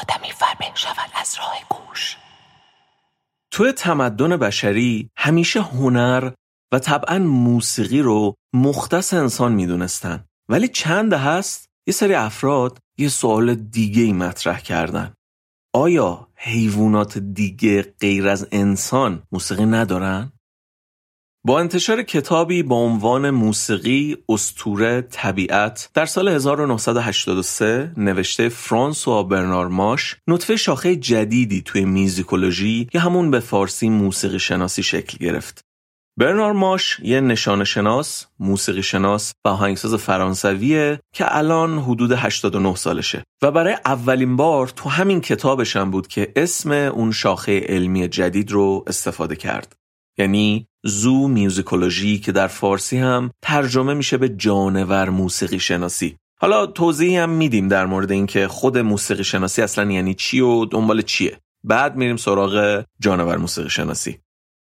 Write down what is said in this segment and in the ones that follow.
آدمی فربه شود از راه گوش توی تمدن بشری همیشه هنر و طبعا موسیقی رو مختص انسان می‌دونستن. ولی چند هست؟ یه سری افراد یه سوال دیگه ای مطرح کردن. آیا حیوانات دیگه غیر از انسان موسیقی ندارن؟ با انتشار کتابی با عنوان موسیقی، استوره، طبیعت در سال 1983 نوشته فرانسوا برنار ماش نطفه شاخه جدیدی توی میزیکولوژی یا همون به فارسی موسیقی شناسی شکل گرفت. برنار ماش یه نشان شناس، موسیقی شناس و آهنگساز فرانسویه که الان حدود 89 سالشه و برای اولین بار تو همین کتابش هم بود که اسم اون شاخه علمی جدید رو استفاده کرد. یعنی زو میوزیکولوژی که در فارسی هم ترجمه میشه به جانور موسیقی شناسی. حالا توضیحی هم میدیم در مورد اینکه خود موسیقی شناسی اصلا یعنی چی و دنبال چیه. بعد میریم سراغ جانور موسیقی شناسی.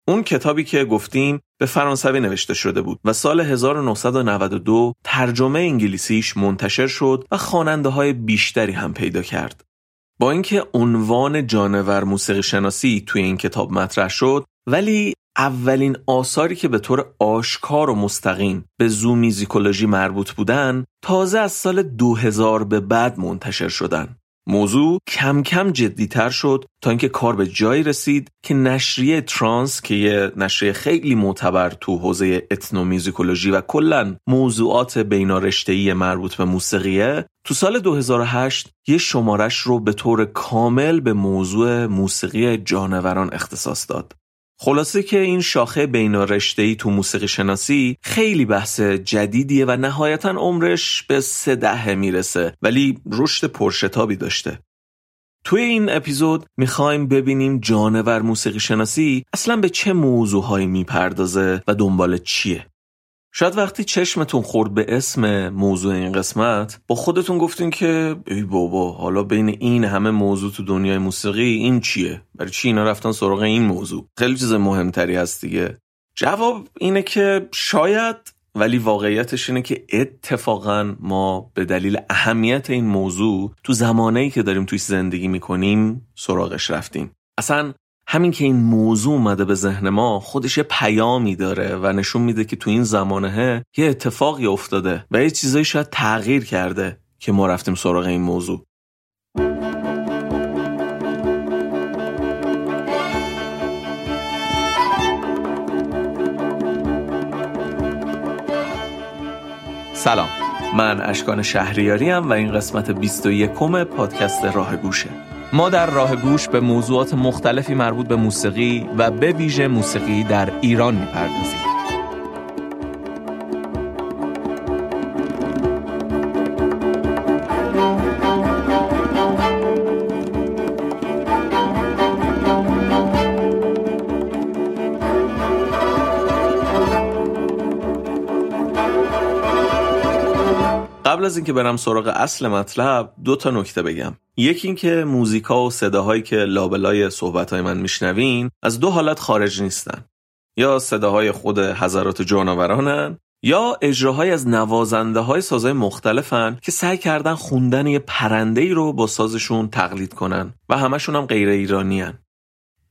اون کتابی که گفتیم به فرانسوی نوشته شده بود و سال 1992 ترجمه انگلیسیش منتشر شد و خواننده های بیشتری هم پیدا کرد. با اینکه عنوان جانور موسیقی شناسی توی این کتاب مطرح شد ولی اولین آثاری که به طور آشکار و مستقیم به زومیزیکولوژی مربوط بودن تازه از سال 2000 به بعد منتشر شدن. موضوع کم کم جدیتر شد تا اینکه کار به جایی رسید که نشریه ترانس که یه نشریه خیلی معتبر تو حوزه اتنومیزیکولوژی و کلا موضوعات بینارشتهی مربوط به موسیقیه تو سال 2008 یه شمارش رو به طور کامل به موضوع موسیقی جانوران اختصاص داد. خلاصه که این شاخه ای تو موسیقی شناسی خیلی بحث جدیدیه و نهایتا عمرش به سه دهه می‌رسه ولی رشد پرشتابی داشته. توی این اپیزود می‌خوایم ببینیم جانور موسیقی شناسی اصلا به چه موضوعهایی می‌پردازه و دنبال چیه. شاید وقتی چشمتون خورد به اسم موضوع این قسمت با خودتون گفتین که ای بابا حالا بین این همه موضوع تو دنیای موسیقی این چیه؟ برای چی اینا رفتن سراغ این موضوع؟ خیلی چیز مهمتری هست دیگه. جواب اینه که شاید ولی واقعیتش اینه که اتفاقا ما به دلیل اهمیت این موضوع تو زمانه‌ای که داریم توی زندگی می‌کنیم سراغش رفتیم. اصلا همین که این موضوع اومده به ذهن ما خودش یه پیامی داره و نشون میده که تو این زمانه یه اتفاقی افتاده و یه چیزایی شاید تغییر کرده که ما رفتیم سراغ این موضوع. سلام. من اشکان شهریاریم و این قسمت 21 پادکست راه گوشه. ما در راه گوش به موضوعات مختلفی مربوط به موسیقی و به ویژه موسیقی در ایران می‌پردازیم. از اینکه برم سراغ اصل مطلب دو تا نکته بگم یکی اینکه موزیکا و صداهایی که لابلای صحبتهای من میشنوین از دو حالت خارج نیستن یا صداهای خود حضرات جانورانن یا اجراهای از نوازنده های سازهای مختلفن که سعی کردن خوندن یه پرنده ای رو با سازشون تقلید کنن و همشون هم غیر ایرانی هن.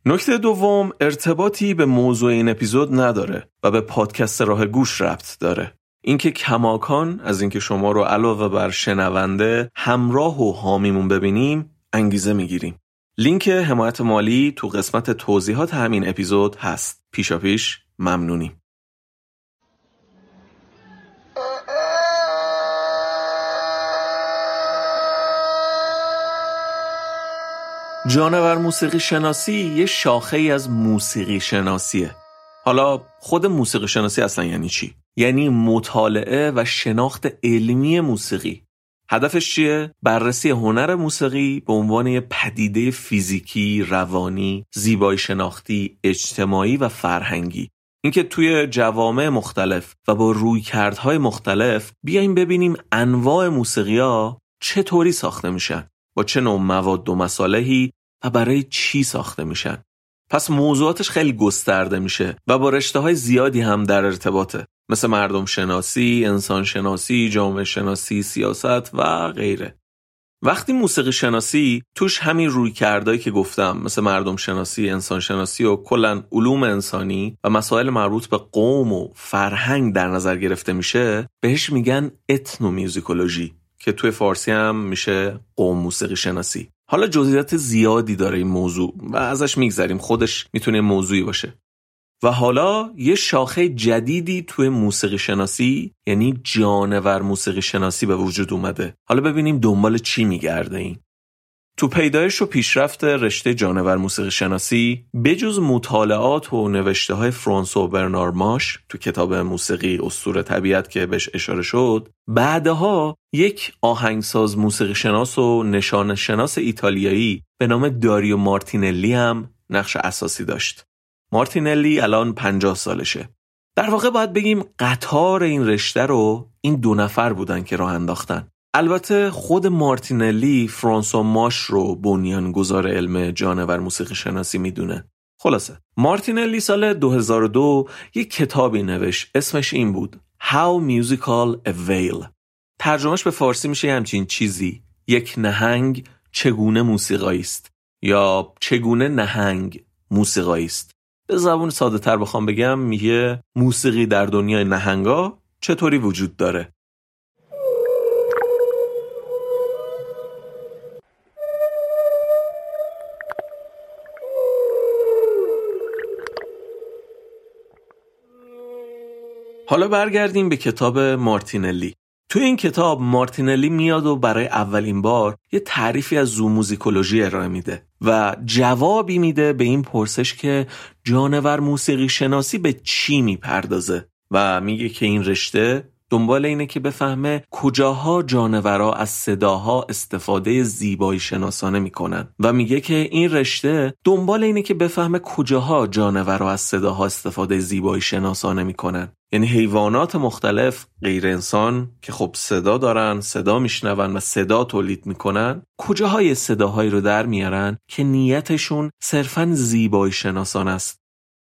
نکته دوم ارتباطی به موضوع این اپیزود نداره و به پادکست راه گوش ربط داره. اینکه کماکان از اینکه شما رو علاوه بر شنونده همراه و حامیمون ببینیم انگیزه می‌گیریم. لینک حمایت مالی تو قسمت توضیحات همین اپیزود هست. پیشا پیش ممنونیم. جانور موسیقی شناسی یه شاخه ای از موسیقی شناسیه. حالا خود موسیقی شناسی اصلا یعنی چی؟ یعنی مطالعه و شناخت علمی موسیقی هدفش چیه؟ بررسی هنر موسیقی به عنوان یه پدیده فیزیکی، روانی، زیبایی شناختی، اجتماعی و فرهنگی اینکه توی جوامع مختلف و با رویکردهای مختلف بیایم ببینیم انواع موسیقی ها چطوری ساخته میشن با چه نوع مواد و مصالحی و برای چی ساخته میشن پس موضوعاتش خیلی گسترده میشه و با رشته های زیادی هم در ارتباطه. مثل مردم شناسی، انسان شناسی، جامعه شناسی، سیاست و غیره. وقتی موسیقی شناسی توش همین روی کردایی که گفتم مثل مردم شناسی، انسان شناسی و کلا علوم انسانی و مسائل مربوط به قوم و فرهنگ در نظر گرفته میشه بهش میگن اتنومیوزیکولوژی که توی فارسی هم میشه قوم موسیقی شناسی. حالا جزئیات زیادی داره این موضوع و ازش میگذریم. خودش می‌تونه موضوعی باشه. و حالا یه شاخه جدیدی توی موسیقی شناسی یعنی جانور موسیقی شناسی به وجود اومده. حالا ببینیم دنبال چی میگرده این. تو پیدایش و پیشرفت رشته جانور موسیقی شناسی بجز مطالعات و نوشته های فرانسو برنار ماش تو کتاب موسیقی استور طبیعت که بهش اشاره شد بعدها یک آهنگساز موسیقی شناس و نشان شناس ایتالیایی به نام داریو مارتینلی هم نقش اساسی داشت. مارتینلی الان 50 سالشه. در واقع باید بگیم قطار این رشته رو این دو نفر بودن که راه انداختن. البته خود مارتینلی فرانسوا ماش رو بنیانگذار علم جانور موسیقی شناسی می‌دونه. خلاصه مارتینلی سال 2002 یک کتابی نوشت اسمش این بود How Musical a Veil. ترجمهش به فارسی میشه همچین چیزی یک نهنگ چگونه موسیقایی است؟ یا چگونه نهنگ موسیقایی است؟ به زبون ساده تر بخوام بگم میگه موسیقی در دنیای نهنگا چطوری وجود داره؟ حالا برگردیم به کتاب مارتینلی. تو این کتاب مارتینلی میاد و برای اولین بار یه تعریفی از زوموزیکولوژی ارائه میده و جوابی میده به این پرسش که جانور موسیقی شناسی به چی می‌پردازه و میگه که این رشته دنبال اینه که بفهمه کجاها جانورا از صداها استفاده زیبایی شناسانه می‌کنن. و میگه که این رشته دنبال اینه که بفهمه کجاها جانورا از صداها استفاده زیبایی شناسانه می‌کنن. یعنی حیوانات مختلف غیر انسان که خب صدا دارن صدا میشنون و صدا تولید می‌کنن کجاهای صداهایی رو در میارن که نیتشون صرفا زیبایی شناسان است.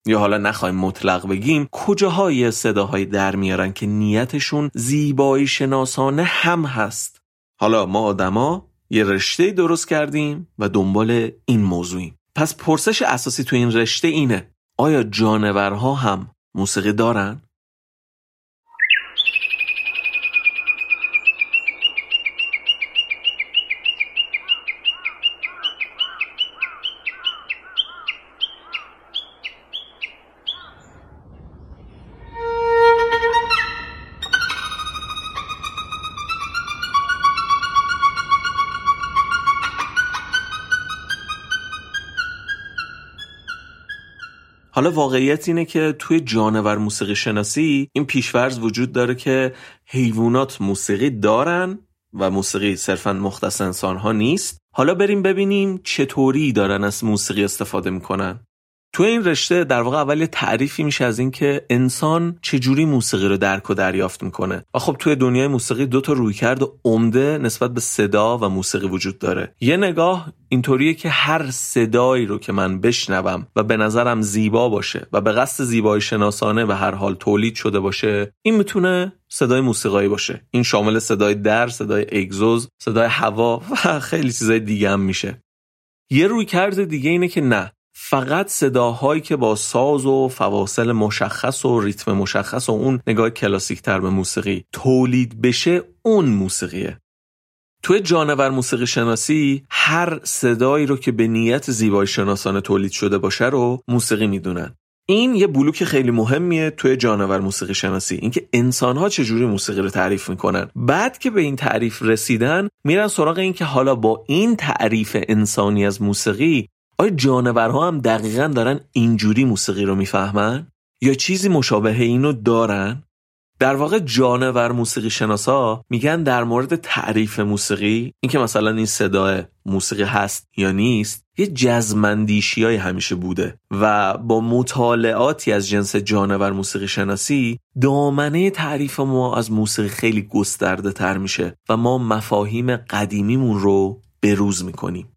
یا حالا نخوایم مطلق بگیم کجاهای صداهایی در میارن که نیتشون زیبایی شناسانه هم هست حالا ما آدما یه رشته درست کردیم و دنبال این موضوعیم پس پرسش اساسی تو این رشته اینه آیا جانورها هم موسیقی دارن؟ واقعیت اینه که توی جانور موسیقی شناسی این پیشورز وجود داره که حیوانات موسیقی دارن و موسیقی صرفا مختص انسان ها نیست. حالا بریم ببینیم چطوری دارن از موسیقی استفاده می‌کنن. تو این رشته در واقع اول تعریفی میشه از اینکه انسان چجوری موسیقی رو درک و دریافت می‌کنه. و خب توی دنیای موسیقی دو تا رویکرد عمده نسبت به صدا و موسیقی وجود داره. یه نگاه اینطوریه که هر صدایی رو که من بشنوم و به نظرم زیبا باشه و به قصد زیبایی شناسانه و هر حال تولید شده باشه این می‌تونه صدای موسیقایی باشه. این شامل صدای در صدای اگزوز صدای هوا و خیلی چیزای دیگه هم میشه. یه روی کرد دیگه اینه که نه. فقط صداهایی که با ساز و فواصل مشخص و ریتم مشخص و اون نگاه کلاسیک تر به موسیقی تولید بشه اون موسیقیه. توی جانور موسیقی شناسی هر صدایی رو که به نیت زیبایی شناسانه تولید شده باشه رو موسیقی می‌دونن. این یه بلوک خیلی مهمیه توی جانور موسیقی شناسی اینکه انسانها چجوری موسیقی رو تعریف می‌کنن. بعد که به این تعریف رسیدن میرن سراغ این که حالا با این تعریف انسانی از موسیقی آیا جانورها هم دقیقا دارن اینجوری موسیقی رو می‌فهمن؟ یا چیزی مشابه اینو دارن؟ در واقع جانور موسیقی شناسا میگن در مورد تعریف موسیقی اینکه مثلا این صدای موسیقی هست یا نیست یه جزمندیشی های همیشه بوده و با مطالعاتی از جنس جانور موسیقی شناسی دامنه تعریف ما از موسیقی خیلی گسترده تر میشه و ما مفاهیم قدیمیمون رو بروز می‌کنیم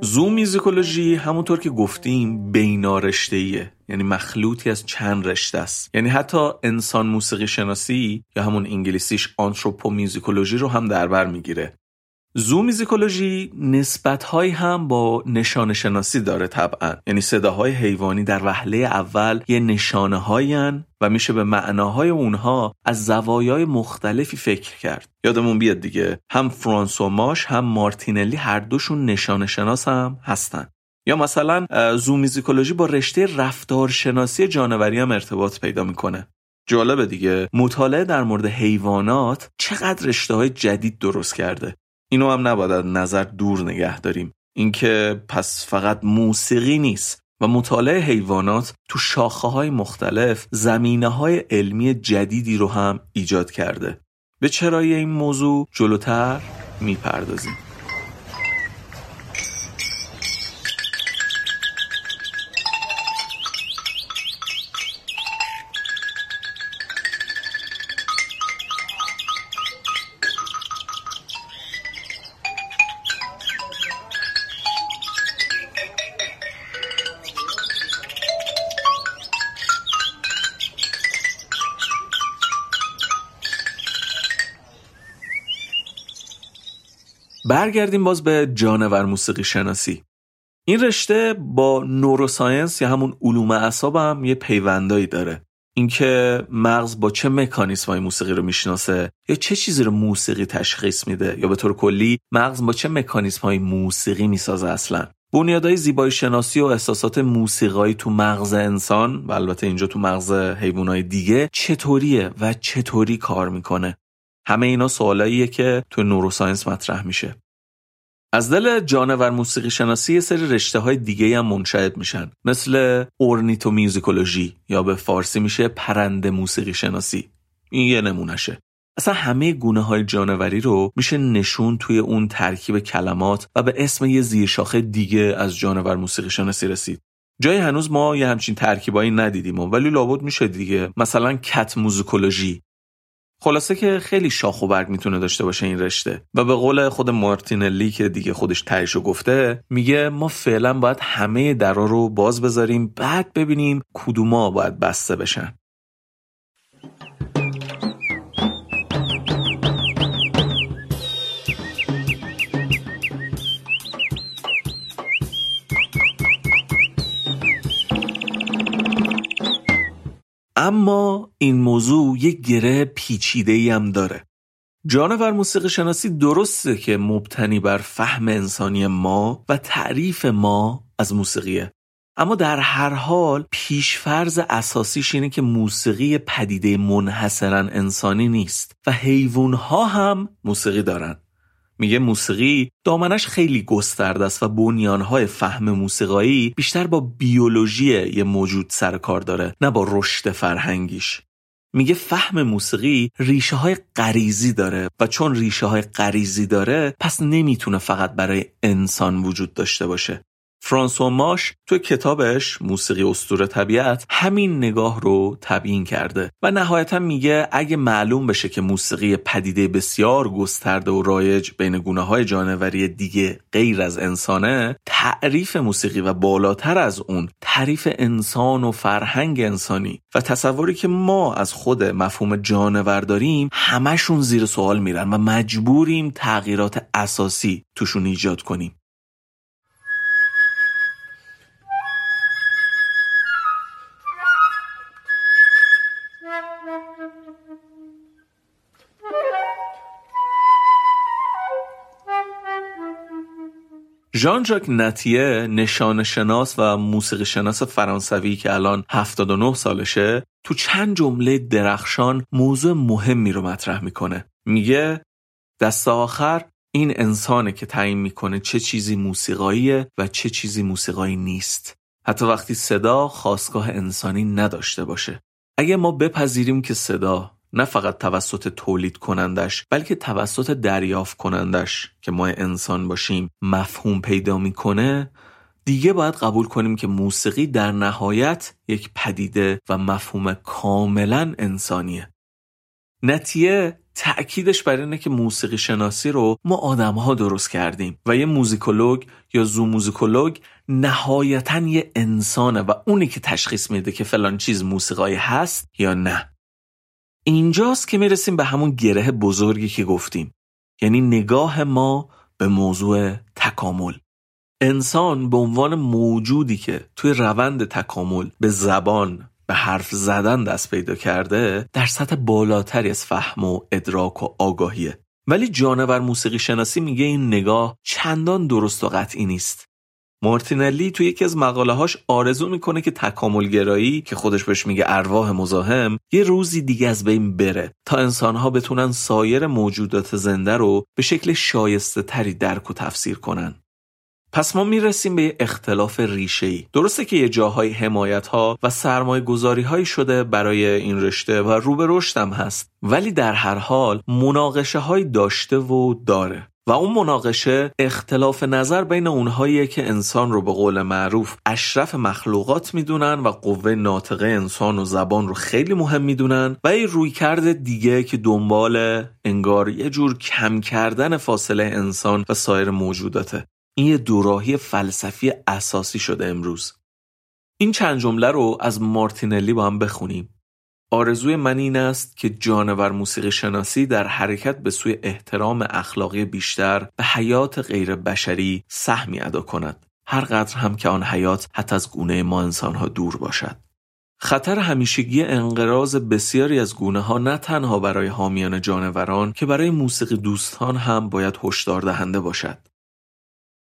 زوم میزیکولوژی همونطور که گفتیم بینارشته یعنی مخلوطی از چند رشته است. یعنی حتی انسان موسیقی شناسی یا همون انگلیسیش آنتروپومیوزیکولوژی رو هم در بر می‌گیره. زومیزیکولوژی نسبت هایی هم با نشان شناسی داره طبعا. یعنی صداهای حیوانی در وهله اول یه نشانه هاین و میشه به معناهای اونها از زوایای مختلفی فکر کرد. یادمون بیاد دیگه هم فرانسو ماش هم مارتینلی هر دوشون نشان شناس هم هستن. یا مثلا زومیزیکولوژی با رشته رفتارشناسی جانوری هم ارتباط پیدا می‌کنه. جالبه دیگه مطالعه در مورد حیوانات چقدر رشته های جدید درست کرده. اینو هم نباید از نظر دور نگه داریم. اینکه پس فقط موسیقی نیست و مطالعه حیوانات تو شاخه های مختلف زمینه های علمی جدیدی رو هم ایجاد کرده. به چرای این موضوع جلوتر می‌پردازیم. برگردیم باز به جانور موسیقی شناسی. این رشته با نوروساینس یا همون علوم اعصاب هم یه پیوندایی داره. اینکه مغز با چه مکانیسمای موسیقی رو می‌شناسه یا چه چیزی رو موسیقی تشخیص میده یا به طور کلی مغز با چه مکانیسمای موسیقی می‌سازه اصلا. بنیادهای زیبایی شناسی و احساسات موسیقایی تو مغز انسان و البته اینجا تو مغز حیوانات دیگه چطوریه و چطوری کار می‌کنه؟ همه اینا سوالاییه که تو نوروساینس مطرح میشه. از دل جانور موسیقی شناسی یه سری رشته های دیگه هم منشعب میشن. مثل اورنیتو میوزیکولوژی یا به فارسی میشه پرنده موسیقی شناسی. این یه نمونشه اصلا همه گونه های جانوری رو میشه نشون توی اون ترکیب کلمات و به اسم یه زیرشاخه دیگه از جانور موسیقی شناسی رسید. جای هنوز ما یه همچین ترکیبایی ندیدیم ولی لابد میشه دیگه. مثلا کت موزیکولوژی. خلاصه که خیلی شاخ و برگ می‌تونه داشته باشه این رشته. و به قول خود مارتینلی که دیگه خودش تهیشو گفته میگه ما فعلا باید همه درا رو باز بذاریم بعد ببینیم کدوما باید بسته بشن. اما این موضوع یک گره پیچیده ای هم داره. جانور موسیقی شناسی درسته که مبتنی بر فهم انسانی ما و تعریف ما از موسیقیه. اما در هر حال پیشفرز اساسیش اینه که موسیقی پدیده منحصرا انسانی نیست و حیوانها هم موسیقی دارن. میگه موسیقی دامنش خیلی گسترده است و بنیانهای فهم موسیقایی بیشتر با بیولوژی یه موجود سر کار داره نه با رشد فرهنگیش. میگه فهم موسیقی ریشه های غریزی داره و چون ریشه های غریزی داره پس نمی‌تونه فقط برای انسان وجود داشته باشه. فرانسوا ماش تو کتابش موسیقی استور طبیعت همین نگاه رو تبیین کرده و نهایتا میگه اگه معلوم بشه که موسیقی پدیده بسیار گسترده و رایج بین گونه های جانوری دیگه غیر از انسانه تعریف موسیقی و بالاتر از اون تعریف انسان و فرهنگ انسانی و تصوری که ما از خود مفهوم جانور داریم همشون زیر سوال میرن و مجبوریم تغییرات اساسی توشون ایجاد کنیم. ژان ژاک نتیه نشان شناس و موسیقی شناس فرانسوی که الان 79 سالشه تو چند جمله درخشان موضوع مهمی رو مطرح می‌کنه. میگه دست آخر این انسانه که تعیین می‌کنه چه چیزی موسیقاییه و چه چیزی موسیقایی نیست. حتی وقتی صدا خواستگاه انسانی نداشته باشه. اگه ما بپذیریم که صدا نه فقط توسط تولید کنندش بلکه توسط دریافت کنندش. که ما انسان باشیم مفهوم پیدا می‌کنه دیگه باید قبول کنیم که موسیقی در نهایت یک پدیده و مفهوم کاملا انسانیه. نتیه تأکیدش بر اینه که موسیقی شناسی رو ما آدم ها درست کردیم و یه موزیکولوگ یا زو موزیکولوگ نهایتا یه انسانه و اونی که تشخیص میده که فلان چیز موسیقایی هست یا نه. اینجاست که می‌رسیم به همون گره بزرگی که گفتیم. یعنی نگاه ما به موضوع تکامل. انسان به عنوان موجودی که توی روند تکامل به زبان به حرف زدن دست پیدا کرده در سطح بالاتری از فهم و ادراک و آگاهیه. ولی جانور موسیقی شناسی میگه این نگاه چندان درست و قطعی نیست. مارتینلی توی یکی از مقاله هاش آرزو می‌کنه که تکاملگرایی که خودش بهش میگه ارواح مزاحم یه روزی دیگه از بین بره تا انسانها بتونن سایر موجودات زنده رو به شکل شایسته تری درک و تفسیر کنن. پس ما می‌رسیم به اختلاف ریشه ای درسته که یه جاهای حمایت ها و سرمایه گذاری هایی شده برای این رشته و رو به رشدم هست ولی در هر حال مناقشه های داشته و داره. و اون مناقشه اختلاف نظر بین اونهایی که انسان رو به قول معروف اشرف مخلوقات می‌دونن و قوه ناطقه انسان و زبان رو خیلی مهم می‌دونن و یه روی کرده دیگه که دنبال انگار یه جور کم کردن فاصله انسان و سایر موجوداته. این یه دوراهی فلسفی اساسی شده امروز. این چند جمله رو از مارتینلی با هم بخونیم. آرزوی من این است که جانور موسیقی شناسی در حرکت به سوی احترام اخلاقی بیشتر به حیات غیر بشری سهمی ادا کند. هر قدر هم که آن حیات حتی از گونه ما انسانها دور باشد. خطر همیشگی انقراض بسیاری از گونه ها نه تنها برای حامیان جانوران که برای موسیقی دوستان هم باید هشدار دهنده باشد.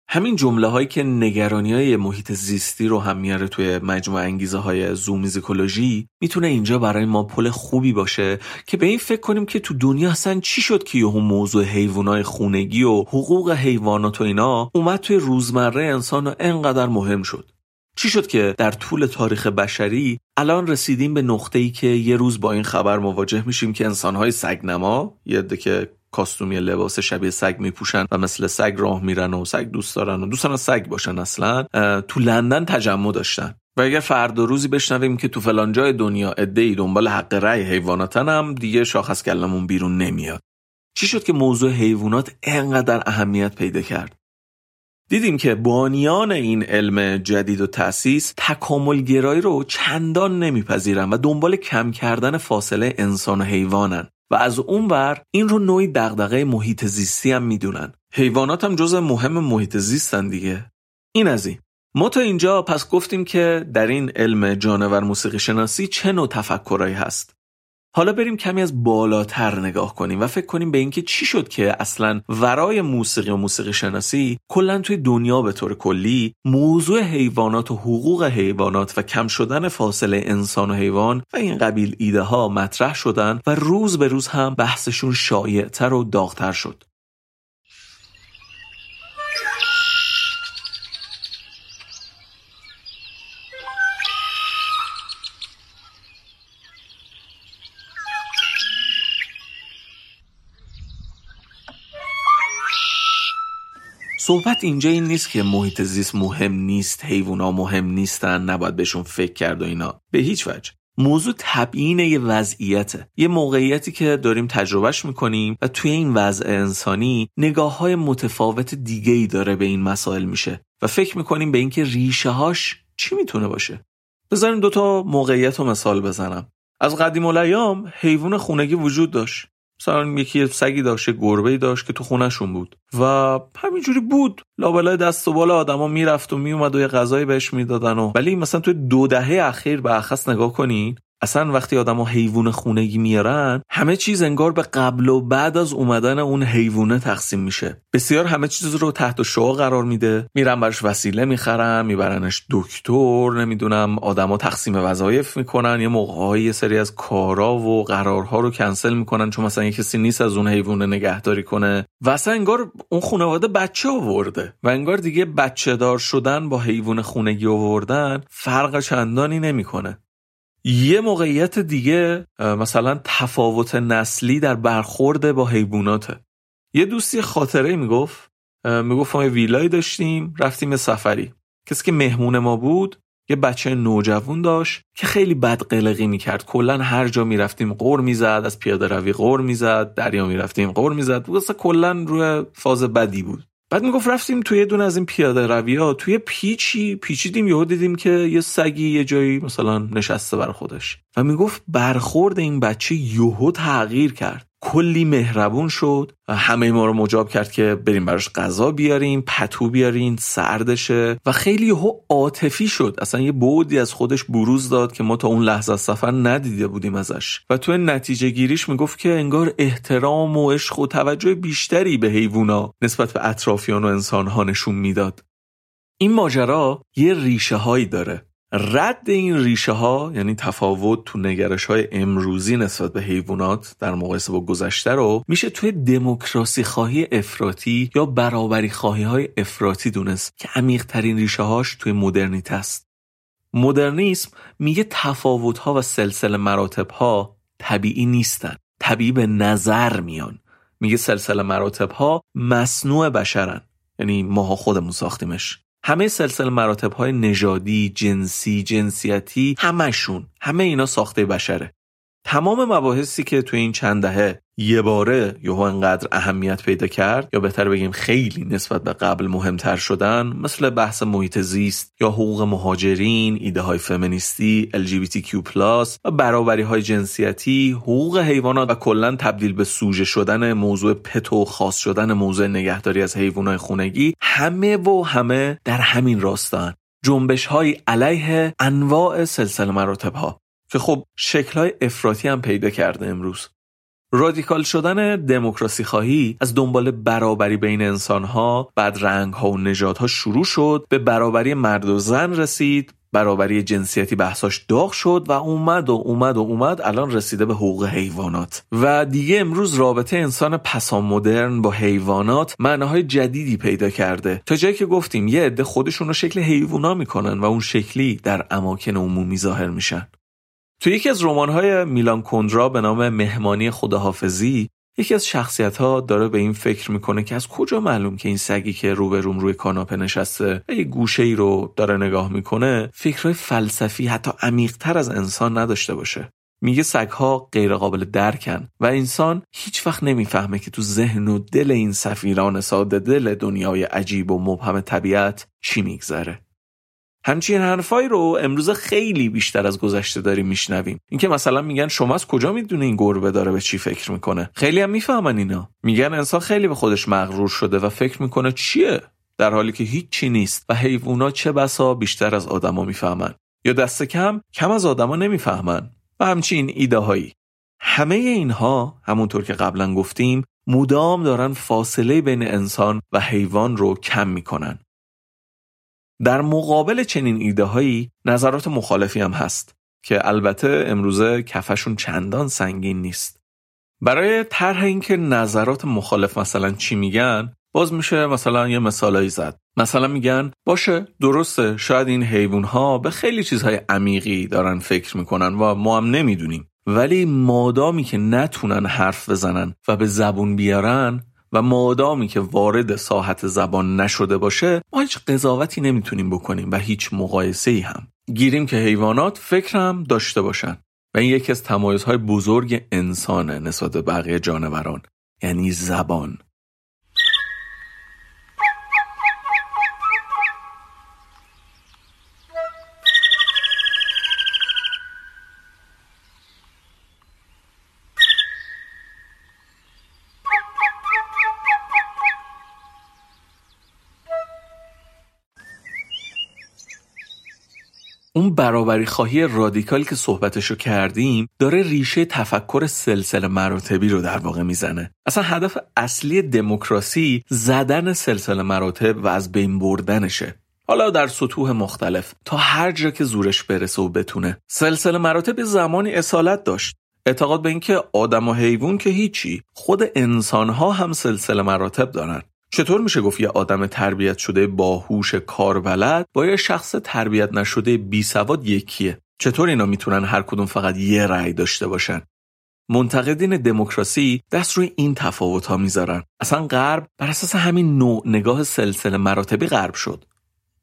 همین جمله هایی که نگرانی های محیط زیستی رو هم میاره توی مجموع انگیزه های زومیزیکولوژی می‌تونه اینجا برای ما پل خوبی باشه که به این فکر کنیم که تو دنیا اصلا چی شد که یهو موضوع حیوانات خونگی و حقوق حیوانات و اینا اومد توی روزمره انسان و انقدر مهم شد. چی شد که در طول تاریخ بشری الان رسیدیم به نقطه ای که یه روز با این خبر مواجه میشیم که انسانهای سگنما یه که کاستومی لباس شبیه سگ میپوشن و مثل سگ راه میرن و سگ دوست دارن و دوستان سگ باشن اصلا تو لندن تجمع داشتن. و اگر فردا روزی بشنویم که تو فلان جای دنیا ای دنبال حق رأی حیواناتن هم دیگه شاخص کلمون بیرون نمیاد. چی شد که موضوع حیوانات انقدر اهمیت پیدا کرد؟ دیدیم که بانیان این علم جدید و تأسیس تکاملگرایی رو چندان نمیپذیرن و دنبال کم کردن فاصله انسان و حیوانن. و از اون ور این رو نوعی دغدغه محیط زیستی هم می‌دونن. حیوانات هم جز مهم محیط زیستن دیگه. این از این. ما تا اینجا پس گفتیم که در این علم جانور موسیقی شناسی چه نوع تفکرایی هست. حالا بریم کمی از بالاتر نگاه کنیم و فکر کنیم به اینکه چی شد که اصلا ورای موسیقی و موسیقی شناسی کلا توی دنیا به طور کلی موضوع حیوانات و حقوق حیوانات و کم شدن فاصله انسان و حیوان و این قبیل ایده ها مطرح شدن و روز به روز هم بحثشون شایعتر و داغتر شد. صحبت اینجا این نیست که محیط زیست مهم نیست حیوونا مهم نیستن نباید بهشون فکر کرد و اینا. به هیچ وجه. موضوع تبیین یه وضعیته. یه موقعیتی که داریم تجربهش می‌کنیم و توی این وضع انسانی نگاه های متفاوت دیگه ای داره به این مسائل میشه و فکر می‌کنیم به اینکه ریشه هاش چی می‌تونه باشه. بذاریم دوتا موقعیت رو مثال بزنم. از قدیم الایام حیوان خونگی وجود داشت. مثلا یکی سگی داشت گربه داشت که تو خونهشون بود. و همینجوری بود. لابلای دست و بالا آدما می‌رفت و میومد و یه غذایی بهش می‌دادن و ولی مثلا توی دو دهه اخیر به اخص نگاه کنین اصلا وقتی آدما حیوان خونگی میارن همه چیز انگار به قبل و بعد از اومدن اون حیوانه تقسیم میشه. بسیار همه چیز رو تحت شعا قرار میده. میرن براش وسیله می‌خرن میبرنش دکتر نمی‌دونم آدما تقسیم وظایف می‌کنن یه موقعهایی یه سری از کارا و قرارها رو کنسل می‌کنن چون مثلا یه کسی نیست از اون حیوانه نگهداری کنه. و اصلا انگار اون خانواده بچه آورده و انگار دیگه بچه دار شدن با حیوان خونگی آوردن فرق چندانی نمی‌کنه. یه موقعیت دیگه مثلا تفاوت نسلی در برخورد با حیواناته. یه دوستی خاطره می‌گفت می‌گفت ما ویلایی داشتیم رفتیم سفری. کسی که مهمون ما بود یه بچه نوجوان داشت که خیلی بد قلقی می‌کرد. کلا هر جا می‌رفتیم قور می‌زد از پیاده روی قور می‌زد دریا می‌رفتیم قور می‌زد. واسه کلا روی فاز بدی بود. بعد می‌گفت رفتیم توی دون از این پیاده روی ها توی پیچی پیچیدیم یهو دیدیم که یه سگی یه جایی مثلا نشسته بر خودش. و می‌گفت برخورد این بچه یهو تغییر کرد. کلی مهربون شد و همه ما رو مجاب کرد که بریم براش غذا بیاریم پتو بیارین سردشه. و خیلی یهو عاطفی شد. اصلا یه بودی از خودش بروز داد که ما تا اون لحظه از سفر ندیده بودیم ازش. و تو نتیجه گیریش می‌گفت که انگار احترام و عشق و توجه بیشتری به حیوونا نسبت به اطرافیان و انسانها نشون می‌داد. این ماجرا یه ریشه هایی داره. رد این ریشه ها یعنی تفاوت تو نگرش های امروزی نسبت به حیوانات در مقایسه با گذشته رو میشه توی دموکراسی خواهی افراطی یا برابری خواهی های افراطی دونست که عمیق ترین ریشه هاش توی مدرنیت است. مدرنیسم میگه تفاوت ها و سلسله مراتب ها طبیعی نیستن طبیعی به نظر میان. میگه سلسله مراتب ها مصنوع بشرن یعنی ماها خودمون ساختیمش. همه سلسله مراتب های نژادی، جنسی، جنسیتی همشون همه اینا ساخته بشره. تمام مباحثی که تو این چند دهه یه باره یهو انقدر اهمیت پیدا کرد؟ یا بهتر بگیم خیلی نسبت به قبل مهمتر شدن مثل بحث محیط زیست یا حقوق مهاجرین، ایده های فمینیستی، LGBTQ+, و برابری های جنسیتی، حقوق حیوانات و کلا تبدیل به سوژه شدن موضوع پتو خاص شدن موضوع نگهداری از حیوانات خونگی همه و همه در همین راستان. جنبش های علیه انواع سلسله مراتب ها که خب شکلهای افراطی هم پیدا کرده امروز. رادیکال شدن دموکراسی خواهی از دنبال برابری بین انسانها بعد رنگها و نژادها شروع شد به برابری مرد و زن رسید برابری جنسیتی بحثاش داغ شد و اومد و اومد و اومد الان رسیده به حقوق حیوانات. و دیگه امروز رابطه انسان پسا مدرن با حیوانات معناهای جدیدی پیدا کرده. تا جایی که گفتیم یه عده خودشون رو شکل حیوانا می‌کنن و اون شکلی در اماکن عمومی ظاهر میشن. تو یکی از رمان‌های میلان کندرا به نام مهمانی خداحافظی یکی از شخصیت ها داره به این فکر می‌کنه که از کجا معلوم که این سگی که رو به روم روی کاناپه نشسته و یه گوشه ای رو داره نگاه می‌کنه فکرهای فلسفی حتی عمیقتر از انسان نداشته باشه. میگه سگها غیر قابل درکن و انسان هیچ وقت نمی‌فهمه که تو ذهن و دل این سفیران ساده دل دنیای عجیب و مبهم طبیعت چی میگذره. همچین حرفایی رو امروز خیلی بیشتر از گذشته داریم میشنویم. اینکه مثلا میگن شما از کجا می‌دونه این گربه داره به چی فکر می‌کنه؟ خیلی هم می‌فهمن اینا. میگن انسان خیلی به خودش مغرور شده و فکر می‌کنه چیه؟ در حالی که هیچی نیست و حیوونا چه بسا بیشتر از آدما می‌فهمن. یا دست کم کم از آدما نمی‌فهمن. و همچین ایده هایی همه اینها همونطور که قبلا گفتیم مدام دارن فاصله بین انسان و حیوان رو کم می‌کنن. در مقابل چنین ایده هایی نظرات مخالفی هم هست که البته امروزه کفشون چندان سنگین نیست. برای طرح اینکه نظرات مخالف مثلا چی میگن باز میشه مثلا یه مثالایی زد. مثلا میگن باشه درسته شاید این حیوان ها به خیلی چیزهای عمیقی دارن فکر می‌کنن و ما هم نمی‌دونیم. ولی مادامی که نتونن حرف بزنن و به زبون بیارن و مادامی که وارد ساحت زبان نشده باشه ما هیچ قضاوتی نمی‌تونیم بکنیم و هیچ مقایسه ای هم. گیریم که حیوانات فکر هم داشته باشن. و این یکی از تمایزهای بزرگ انسانه نسبت به بقیه جانوران. یعنی زبان. اون برابری خواهی رادیکال که صحبتشو کردیم داره ریشه تفکر سلسله مراتبی رو در واقع می‌زنه. اصلا هدف اصلی دموکراسی زدن سلسله مراتب و از بین بردنشه. حالا در سطوح مختلف تا هر جا که زورش برسه و بتونه. سلسله مراتب زمانی اصالت داشت. اعتقاد به اینکه آدم و حیوان که هیچی خود انسانها هم سلسله مراتب دارن. چطور میشه گفت یه آدم تربیت شده باهوش کاربلد؟ با یه شخص تربیت نشده بی سواد یکیه. چطور اینا می‌تونن هر کدوم فقط یه رأی داشته باشن؟ منتقدین دموکراسی دست روی این تفاوت ها می‌ذارن. اصلا غرب بر اساس همین نوع نگاه سلسله مراتبی غرب شد.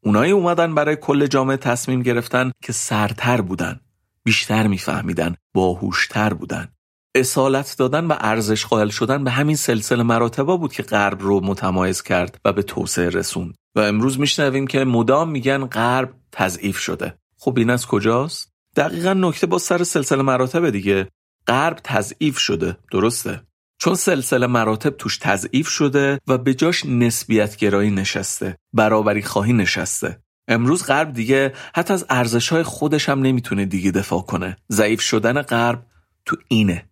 اونایی اومدن برای کل جامعه تصمیم گرفتن که سرتر بودن بیشتر میفهمیدن باهوشتر بودن. اصالت دادن و ارزش قائل شدن به همین سلسله مراتبا بود که غرب رو متمایز کرد و به توسعه رسوند. و امروز میشنویم که مدام میگن غرب تضعیف شده. خب این از کجاست؟ دقیقا نکته با سر سلسله مراتب دیگه. غرب تضعیف شده. درسته. چون سلسله مراتب توش تضعیف شده و به جاش نسبیت گرایی نشسته. برابری خواهی نشسته. امروز غرب دیگه حتی از ارزش های خودش هم نمی‌تونه دیگه دفاع کنه. ضعیف شدن غرب تو اینه.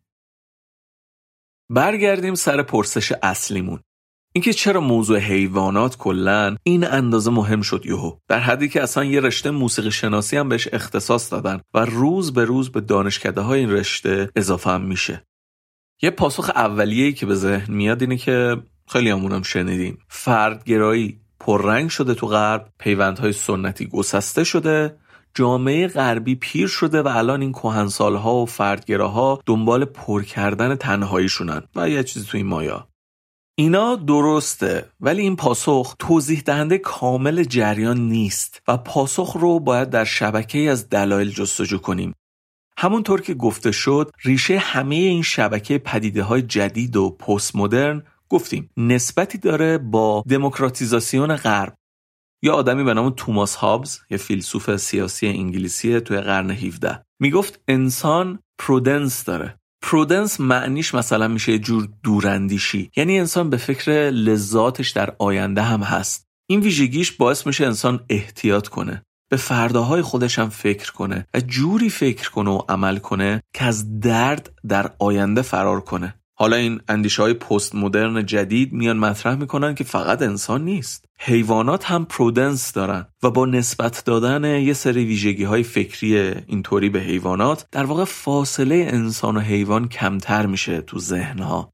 برگردیم سر پرسش اصلیمون. اینکه چرا موضوع حیوانات کلا این اندازه مهم شد یهو. در حدی که اصلا یه رشته موسیقی شناسی هم بهش اختصاص دادن و روز به روز به دانشکده های این رشته اضافه هم میشه. یه پاسخ اولیه‌ای که به ذهن میاد اینه که خیلی همونم شنیدیم. فردگرایی پررنگ شده تو غرب پیوندهای سنتی گسسته شده جامعه غربی پیر شده و الان این کهنسالها و فردگراها دنبال پر کردن تنهاییشونن. و یه چیزی تو این مایا. اینا درسته ولی این پاسخ توضیح دهنده کامل جریان نیست و پاسخ رو باید در شبکه از دلایل جستجو کنیم. همونطور که گفته شد ریشه همه این شبکه پدیده های جدید و پست مدرن گفتیم. نسبتی داره با دموکراتیزاسیون غرب. یا آدمی به نام توماس هابز یه فیلسوف سیاسی انگلیسی توی قرن 17 می‌گفت انسان پرودنس داره. پرودنس معنیش مثلا میشه جور دوراندیشی. یعنی انسان به فکر لذاتش در آینده هم هست. این ویژگیش باعث میشه انسان احتیاط کنه. به فرداهای خودش هم فکر کنه و جوری فکر کنه و عمل کنه که از درد در آینده فرار کنه. حالا این اندیشه های پست مدرن جدید میان مطرح می‌کنن که فقط انسان نیست. حیوانات هم پرودنس دارن و با نسبت دادن یه سری ویژگی های فکری اینطوری به حیوانات در واقع فاصله انسان و حیوان کمتر میشه تو ذهنها.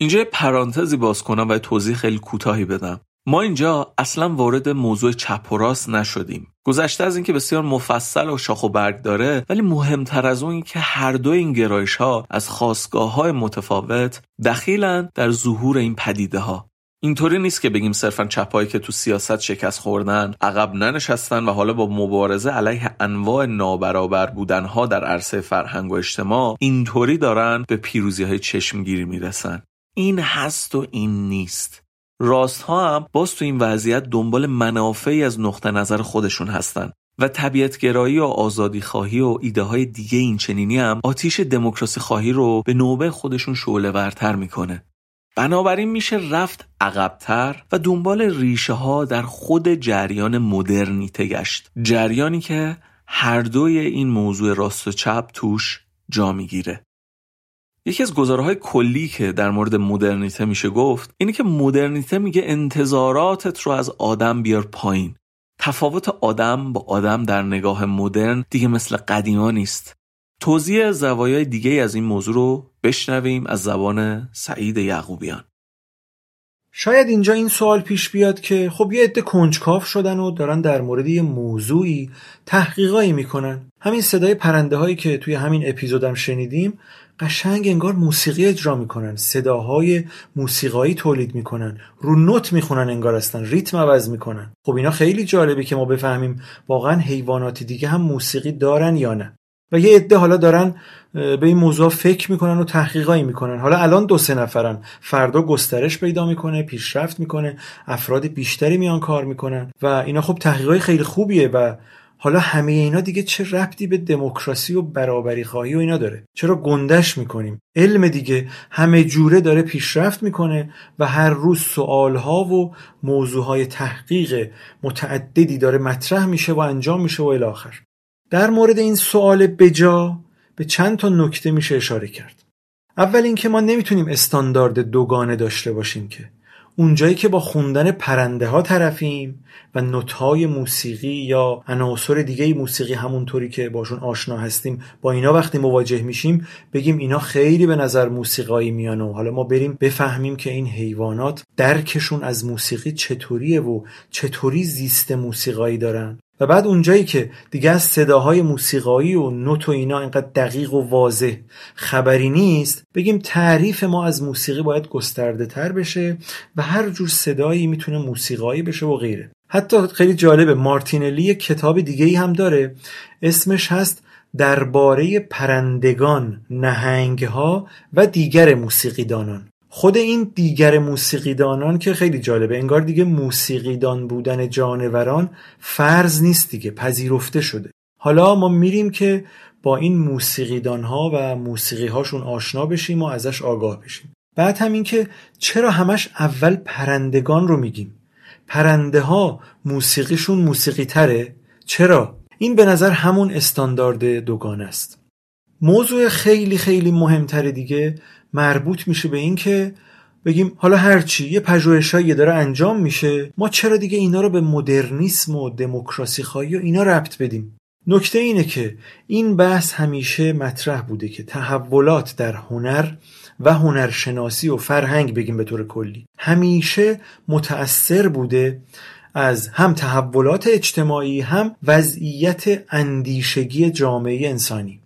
اینجا پرانتزی باز کنم و توضیح خیلی کوتاهی بدم. ما اینجا اصلا وارد موضوع چپ و راست نشدیم. گذشته از اینکه بسیار مفصل و شاخ و برگ داره ولی مهمتر از اون که هر دو این گرایش ها از خواستگاه های متفاوت دخیلن در ظهور این پدیده ها اینطوری نیست که بگیم صرفا چپایی که تو سیاست شکست خوردن عقب ننشستن و حالا با مبارزه علیه انواع نابرابر بودنها در عرصه فرهنگ و اجتماع اینطوری دارن به پیروزی های چشمگیری می‌رسن. این هست و این نیست. راست ها هم باز تو این وضعیت دنبال منافعی از نقطه نظر خودشون هستن و طبیعتگرایی و آزادی خواهی و ایده های دیگه این چنینی هم آتیش دموکراسی خواهی رو به نوبه خودشون شعله ورتر می‌کنه. بنابراین میشه رفت عقبتر و دنبال ریشه ها در خود جریان مدرنیته گشت. جریانی که هر دوی این موضوع راست و چپ توش جا می‌گیره. یکی از گزارهای کلی که در مورد مدرنیته میشه گفت اینه که مدرنیته میگه انتظاراتت رو از آدم بیار پایین. تفاوت آدم با آدم در نگاه مدرن دیگه مثل قدیما نیست. توضیح زوایای دیگه از این موضوع رو بشنویم از زبان سعید یعقوبیان. شاید اینجا این سوال پیش بیاد که خب یه عده کنجکاف شدن و دارن در مورد یه موضوعی تحقیقایی می‌کنن. همین صدای پرنده هایی که توی همین اپیزودم شنیدیم قشنگ انگار موسیقی اجرا می‌کنن. صداهای موسیقایی تولید می‌کنن. رو نوت می‌خونن انگار هستن. ریتم عوض می‌کنن. خب اینا خیلی جالبه که ما بفهمیم واقعا حیوانات دیگه هم موسیقی دارن یا نه. و یه عده حالا دارن به این موضوع فکر می‌کنن و تحقیقایی می‌کنن. حالا الان دو سه نفرن. فردا گسترش پیدا می‌کنه پیشرفت می‌کنه افراد بیشتری میان کار می‌کنن. و اینا خب تحقیقای خیلی خوبیه و حالا همه اینا دیگه چه ربطی به دموکراسی و برابری خواهی و اینا داره؟ چرا گندش می‌کنیم؟ علم دیگه همه جوره داره پیشرفت می‌کنه و هر روز سوالها و موضوعهای تحقیق متعددی داره مطرح میشه و انجام میشه و الاخر در مورد این سوال بجا به چند تا نکته میشه اشاره کرد. اول اینکه ما نمی‌تونیم استاندارد دوگانه داشته باشیم که اونجایی که با خوندن پرنده ها طرفیم و نوتهای موسیقی یا عناصر دیگه موسیقی همونطوری که باشون آشنا هستیم با اینا وقتی مواجه میشیم بگیم اینا خیلی به نظر موسیقایی میان و حالا ما بریم بفهمیم که این حیوانات درکشون از موسیقی چطوریه و چطوری زیست موسیقایی دارن. و بعد اونجایی که دیگه از صداهای موسیقایی و نوت و اینا اینقدر دقیق و واضح خبری نیست بگیم تعریف ما از موسیقی باید گسترده تر بشه و هر جور صدایی می‌تونه موسیقایی بشه و غیره. حتی خیلی جالبه مارتینلی کتاب دیگه ای هم داره. اسمش هست درباره پرندگان نهنگها و دیگر موسیقیدانان. خود این دیگر موسیقیدانان که خیلی جالبه انگار دیگه موسیقیدان بودن جانوران فرض نیست دیگه پذیرفته شده. حالا ما میریم که با این موسیقیدان ها و موسیقی هاشون آشنا بشیم و ازش آگاه بشیم. بعد هم این که چرا همش اول پرندگان رو میگیم؟ پرنده ها موسیقیشون موسیقی تره چرا؟ این به نظر همون استاندارد دوگان است. موضوع خیلی خیلی مهمتر دیگه. مربوط میشه به این که بگیم حالا هرچی یه پژوهشایی داره انجام میشه ما چرا دیگه اینا رو به مدرنیسم و دموکراسی خواهی و اینا ربط بدیم؟ نکته اینه که این بحث همیشه مطرح بوده که تحولات در هنر و هنرشناسی و فرهنگ بگیم به طور کلی. همیشه متأثر بوده از هم تحولات اجتماعی هم وضعیت اندیشگی جامعه انسانی.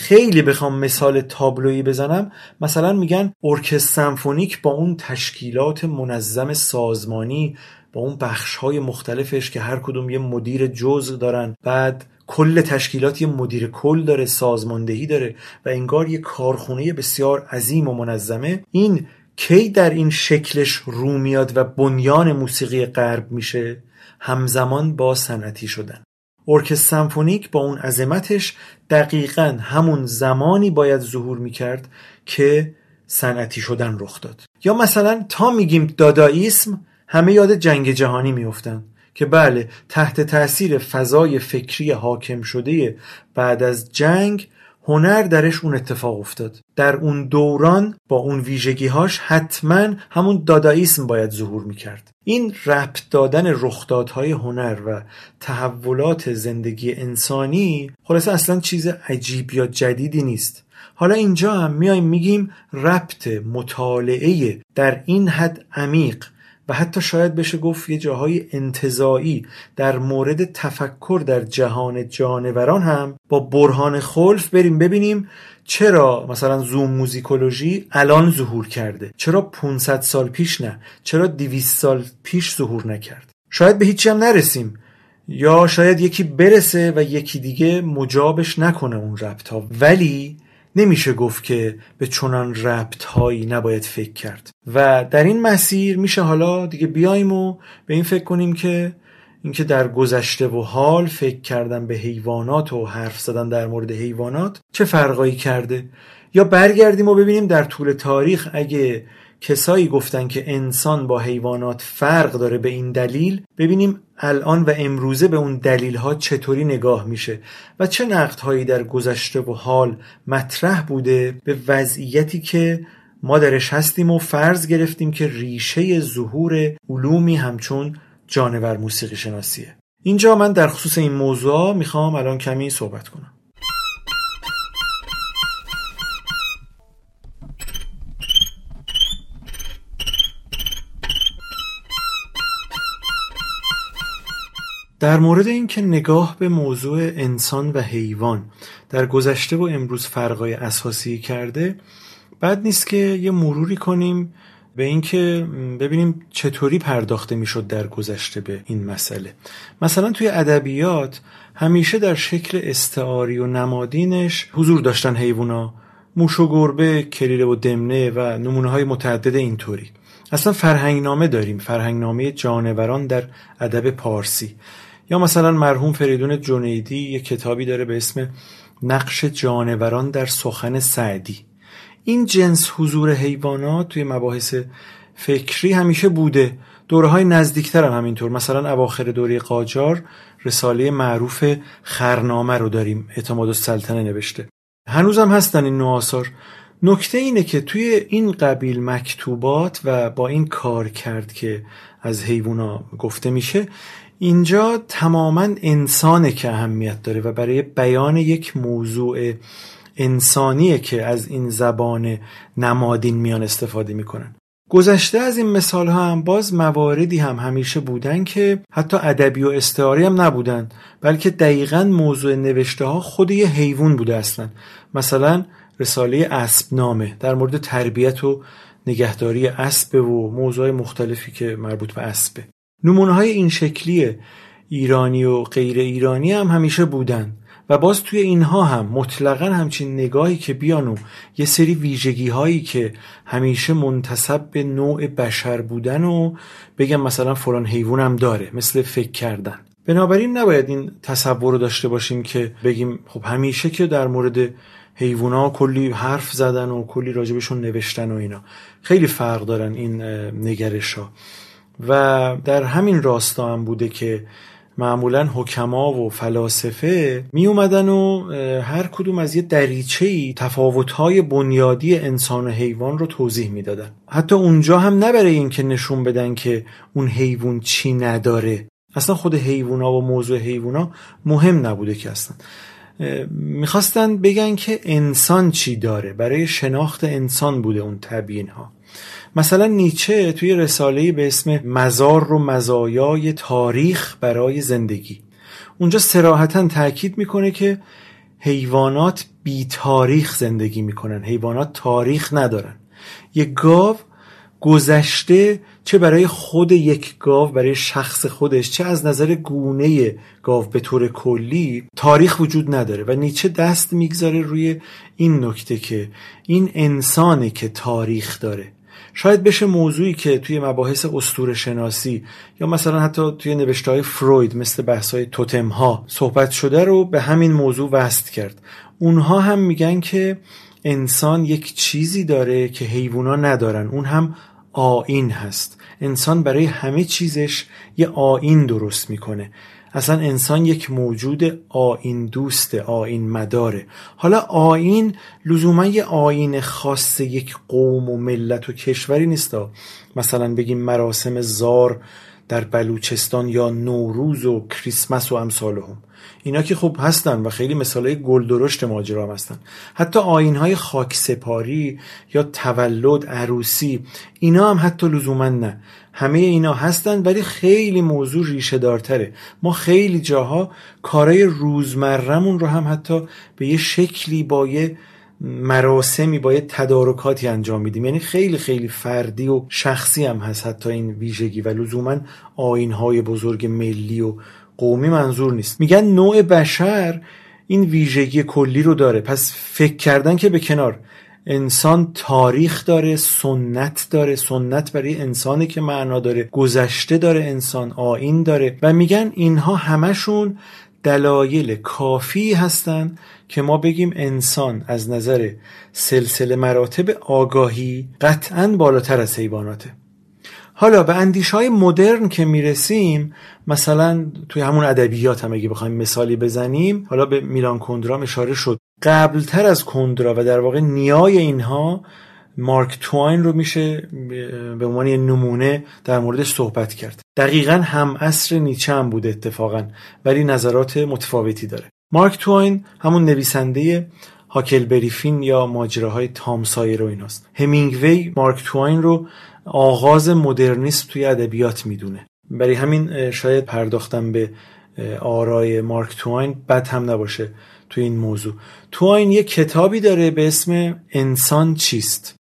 خیلی بخوام مثال تابلویی بزنم. مثلا میگن ارکستر سمفونیک با اون تشکیلات منظم سازمانی با اون بخش های مختلفش که هر کدوم یه مدیر جزء دارن. بعد کل تشکیلات یه مدیر کل داره سازماندهی داره و انگار یه کارخونه بسیار عظیم و منظمه. این کی در این شکلش رو میاد و بنیان موسیقی غرب میشه؟ همزمان با صنعتی شدن. ارکستر سمفونیک با اون عظمتش دقیقا همون زمانی باید ظهور می‌کرد که صنعتی شدن رخ داد. یا مثلا تا میگیم داداییسم همه یاد جنگ جهانی میفتن که بله تحت تاثیر فضای فکری حاکم شده بعد از جنگ هنر درش اون اتفاق افتاد. در اون دوران با اون ویژگیهاش حتما همون داداییسم باید ظهور می‌کرد. این ربط دادن رخدادهای هنر و تحولات زندگی انسانی خلاصه اصلا چیز عجیب یا جدیدی نیست. حالا اینجا هم میایم میگیم ربط مطالعه در این حد عمیق. و حتی شاید بشه گفت یه جاهای انتظایی در مورد تفکر در جهان جانوران هم با برهان خلف بریم ببینیم چرا مثلا زوم موزیکولوژی الان ظهور کرده چرا 500 سال پیش نه چرا 200 سال پیش ظهور نکرد. شاید به هیچی هم نرسیم یا شاید یکی برسه و یکی دیگه مجابش نکنه اون ربط ها ولی نمیشه گفت که به چنان ربط هایی نباید فکر کرد. و در این مسیر میشه حالا دیگه بیایم و به این فکر کنیم که اینکه در گذشته و حال فکر کردن به حیوانات و حرف زدن در مورد حیوانات چه فرقایی کرده؟ یا برگردیم و ببینیم در طول تاریخ اگه کسایی گفتن که انسان با حیوانات فرق داره به این دلیل ببینیم الان و امروزه به اون دلیل ها چطوری نگاه میشه و چه نقد هایی در گذشته و حال مطرح بوده به وضعیتی که ما درش هستیم و فرض گرفتیم که ریشه ظهور علومی همچون جانور موسیقی شناسیه اینجا من در خصوص این موضوع می‌خوام الان کمی صحبت کنم. در مورد اینکه نگاه به موضوع انسان و حیوان در گذشته و امروز فرقای اساسی کرده بد نیست که یه مروری کنیم به اینکه ببینیم چطوری پرداخته می‌شد در گذشته به این مسئله. مثلا توی ادبیات همیشه در شکل استعاری و نمادینش حضور داشتن حیوونا موش و گربه کلیله و دمنه و نمونه های متعدد اینطوری. اصلا فرهنگنامه داریم فرهنگنامه جانوران در ادب پارسی. یا مثلا مرحوم فریدون جنیدی یه کتابی داره به اسم نقش جانوران در سخن سعدی. این جنس حضور حیوانات توی مباحث فکری همیشه بوده. دوره های نزدیکتر هم همینطور. مثلا اواخر دوره قاجار رساله معروف خرنامه رو داریم. اعتماد السلطنه نوشته. هنوزم هستن این نوآثار نکته اینه که توی این قبیل مکتوبات و با این کار کرد که از حیوونا گفته میشه اینجا تماما انسانه که اهمیت داره و برای بیان یک موضوع انسانیه که از این زبان نمادین میان استفاده می‌کنن. گذشته از این مثال ها هم باز مواردی هم همیشه بودن که حتی ادبی و استعاری هم نبودن بلکه دقیقا موضوع نوشته ها خود یه حیوان بوده اصلا. مثلا رساله اسبنامه در مورد تربیت و نگهداری اسب و موضوع مختلفی که مربوط به اسبه. نمونه های این شکلی ایرانی و غیر ایرانی هم همیشه بودن. و باز توی اینها هم مطلقا همچین نگاهی که بیان و یه سری ویژگی هایی که همیشه منتصب به نوع بشر بودن و بگم مثلا فلان حیوان هم داره مثل فکر کردن. بنابراین نباید این تصور رو داشته باشیم که بگیم خب همیشه که در مورد حیوونا کلی حرف زدن و کلی راجبشون نوشتن و اینا. خیلی فرق دارن این نگرش ها و در همین راستا هم بوده که معمولا حکما و فلاسفه می اومدن و هر کدوم از یه دریچه ای تفاوت‌های بنیادی انسان و حیوان رو توضیح می‌دادن. حتی اونجا هم نه برای اینکه نشون بدن که اون حیوان چی نداره. اصلا خود حیوونا و موضوع حیوونا مهم نبوده که اصلا. می‌خواستن بگن که انسان چی داره. برای شناخت انسان بوده اون تبیین ها مثلا نیچه توی رساله به اسم مزار و مزایای تاریخ برای زندگی. اونجا سراحتا تاکید می‌کنه که حیوانات بی تاریخ زندگی می‌کنن. حیوانات تاریخ ندارن. یک گاو گذشته چه برای خود یک گاو برای شخص خودش چه از نظر گونه گاو به طور کلی تاریخ وجود نداره و نیچه دست می‌گذاره روی این نکته که این انسانه که تاریخ داره. شاید بشه موضوعی که توی مباحث استور شناسی یا مثلا حتی توی نوشته های فروید مثل بحث های توتم ها صحبت شده رو به همین موضوع وست کرد. اونها هم میگن که انسان یک چیزی داره که حیوونا ندارن. اون هم آین هست. انسان برای همه چیزش یه آین درست می‌کنه. اصلا انسان یک موجود آین دوست آین مداره حالا آین لزوما یه آین خاص یک قوم و ملت و کشوری نیست. مثلا بگیم مراسم زار در بلوچستان یا نوروز و کریسمس و امثالهم. اینا که خوب هستن و خیلی مثالای گل درشت ماجرا هستن. حتی آین های خاک سپاری یا تولد عروسی اینا هم حتی لزوما نه. همه اینا هستن ولی خیلی موضوع ریشه دارتره. ما خیلی جاها کارای روزمرمون رو هم حتی به یه شکلی با یه مراسمی با یه تدارکاتی انجام میدیم. یعنی خیلی خیلی فردی و شخصی هم هست حتی این ویژگی و لزوما آینهای بزرگ ملی و قومی منظور نیست. میگن نوع بشر این ویژگی کلی رو داره. پس فکر کردن که به کنار انسان تاریخ داره سنت داره سنت برای انسانی که معنا داره گذشته داره انسان آین داره. و میگن اینها همشون دلایل کافی هستند که ما بگیم انسان از نظر سلسله مراتب آگاهی قطعا بالاتر از حیواناته. حالا به اندیش های مدرن که می‌رسیم مثلا توی همون ادبیات هم اگه بخوایم مثالی بزنیم حالا به میلان کندرا اشاره شد. قبلتر از کندرا و در واقع نیای اینها مارک توین رو میشه به عنوان یه نمونه در موردش صحبت کرد. دقیقا هم اصر نیچه هم بوده اتفاقا ولی نظرات متفاوتی داره. مارک توین همون نویسنده هاکل بریفین یا ماجراهای تام سایر و ایناست. همینگوی مارک توین رو آغاز مدرنیسم توی ادبیات می‌دونه. برای همین شاید پرداختم به آرای مارک توین بد هم نباشه توی این موضوع. توین یه کتابی داره به اسم انسان چیست؟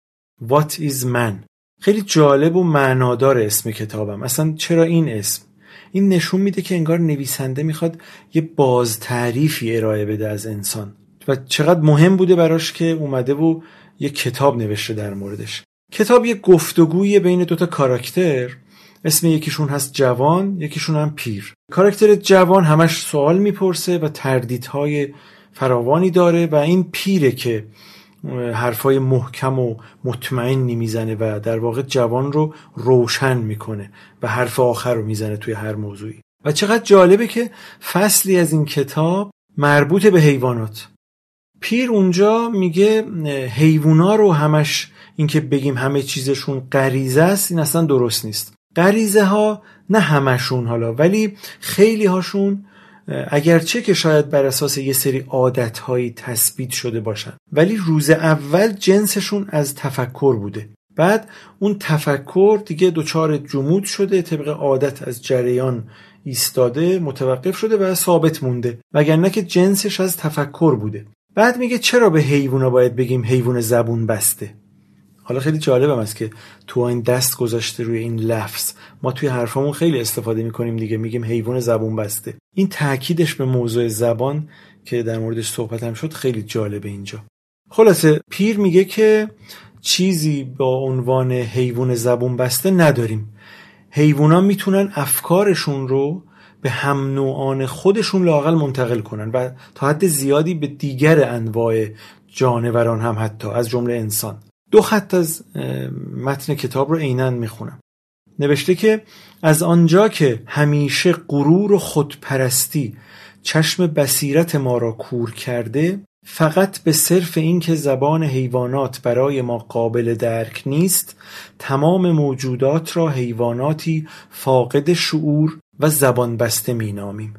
What is man خیلی جالب و معنادار اسم کتابم. اصلا چرا این اسم؟ این نشون میده که انگار نویسنده می‌خواد یه باز تعریفی ارائه بده از انسان. و چقدر مهم بوده براش که اومده و یه کتاب نوشته در موردش. کتاب یه گفتگوی بین دوتا کاراکتر اسم یکیشون هست جوان یکیشون هم پیر. کاراکتر جوان همش سوال می‌پرسه و تردیدهای فراوانی داره و این پیره که حرفای محکم و مطمئنی می‌زنه و در واقع جوان رو روشن می‌کنه و حرف آخر رو می‌زنه توی هر موضوعی. و چقدر جالبه که فصلی از این کتاب مربوط به حیوانات. پیر اونجا میگه حیوونا رو همش اینکه بگیم همه چیزشون غریزه است این اصلا درست نیست. غریزه ها نه همشون حالا ولی خیلی هاشون اگرچه که شاید بر اساس یه سری عادت هایی تثبیت شده باشن ولی روز اول جنسشون از تفکر بوده. بعد اون تفکر دیگه دچار جمود شده طبق عادت از جریان ایستاده متوقف شده و ثابت مونده وگرنه که جنسش از تفکر بوده. بعد میگه چرا به حیوونا باید بگیم حیوان زبون بسته؟ حالا خیلی جالبم است که تو این دست گذاشته روی این لفظ. ما توی حرفمون خیلی استفاده می‌کنیم دیگه میگیم حیوان زبون بسته. این تاکیدش به موضوع زبان که در موردش صحبتم شد خیلی جالبه اینجا. خلاصه پیر میگه که چیزی با عنوان حیوان زبون بسته نداریم. حیوونا می‌تونن افکارشون رو به هم نوعان خودشون لاقل منتقل کنن و تا حد زیادی به دیگر انواع جانوران هم حتی از جمله انسان. دو خط از متن کتاب رو عینا می‌خونم. نوشته که از آنجا که همیشه غرور و خودپرستی چشم بصیرت ما را کور کرده فقط به صرف اینکه زبان حیوانات برای ما قابل درک نیست تمام موجودات را حیواناتی فاقد شعور و زبان بسته مینامیم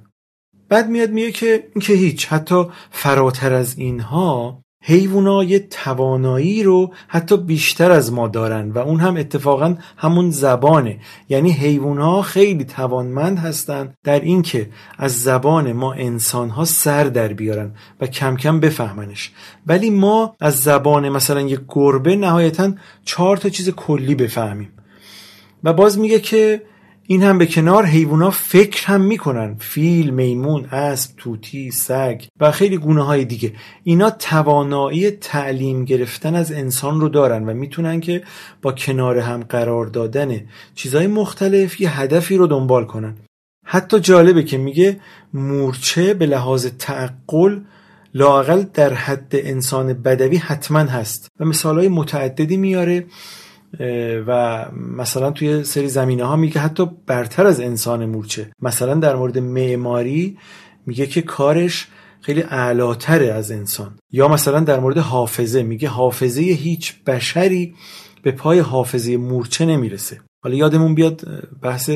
بعد میاد میگه که که هیچ حتی فراتر از اینها حیوونا یه توانایی رو حتی بیشتر از ما دارن و اون هم اتفاقا همون زبانه. یعنی حیوونا خیلی توانمند هستن در اینکه از زبان ما انسانها سر در بیارن و کم کم بفهمنش. ولی ما از زبان مثلا یه گربه نهایتا چهار تا چیز کلی بفهمیم. و باز میگه که این هم به کنار حیوونا فکر هم می‌کنن. فیل، میمون، اسب، توتی، سگ و خیلی گونه های دیگه. اینا توانایی تعلیم گرفتن از انسان رو دارن و می‌تونن که با کنار هم قرار دادن چیزهای مختلف یه هدفی رو دنبال کنن. حتی جالبه که میگه مورچه به لحاظ تعقل لاقل در حد انسان بدوی حتما هست و مثالهای متعددی میاره و مثلا توی سری زمینه ها میگه حتی برتر از انسان مورچه. مثلا در مورد معماری میگه که کارش خیلی اعلاتره از انسان. یا مثلا در مورد حافظه میگه حافظه هیچ بشری به پای حافظه مورچه نمی‌رسه. حالا یادمون بیاد بحث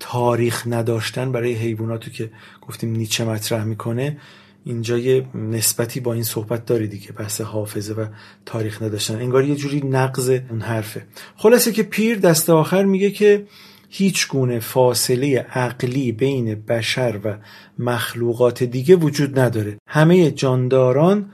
تاریخ نداشتن برای حیواناتو که گفتیم نیچه مطرح می‌کنه. اینجا یه نسبتی با این صحبت داری دیگه بحث حافظه و تاریخ نداشتن. انگار یه جوری نقض اون حرفه. خلاصه که پیر دست آخر میگه که هیچ گونه فاصله عقلی بین بشر و مخلوقات دیگه وجود نداره. همه جانداران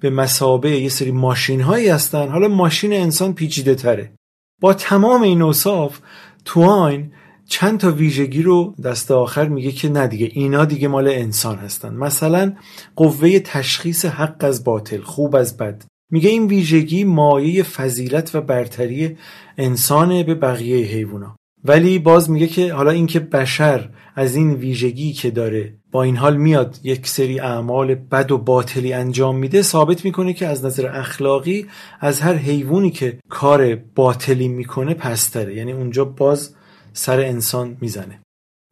به مسابه یه سری ماشین هایی هستن. حالا ماشین انسان پیچیده تره با تمام این اوصاف تواین چند تا ویژگی رو دست آخر میگه که نه دیگه اینا دیگه مال انسان هستن. مثلا قوه تشخیص حق از باطل خوب از بد. میگه این ویژگی مایه فضیلت و برتری انسان به بقیه حیوانا ولی باز میگه که حالا اینکه بشر از این ویژگی که داره با این حال میاد یک سری اعمال بد و باطلی انجام میده ثابت می‌کنه که از نظر اخلاقی از هر حیوانی که کار باطلی می‌کنه پستره. یعنی اونجا باز سر انسان می‌زنه.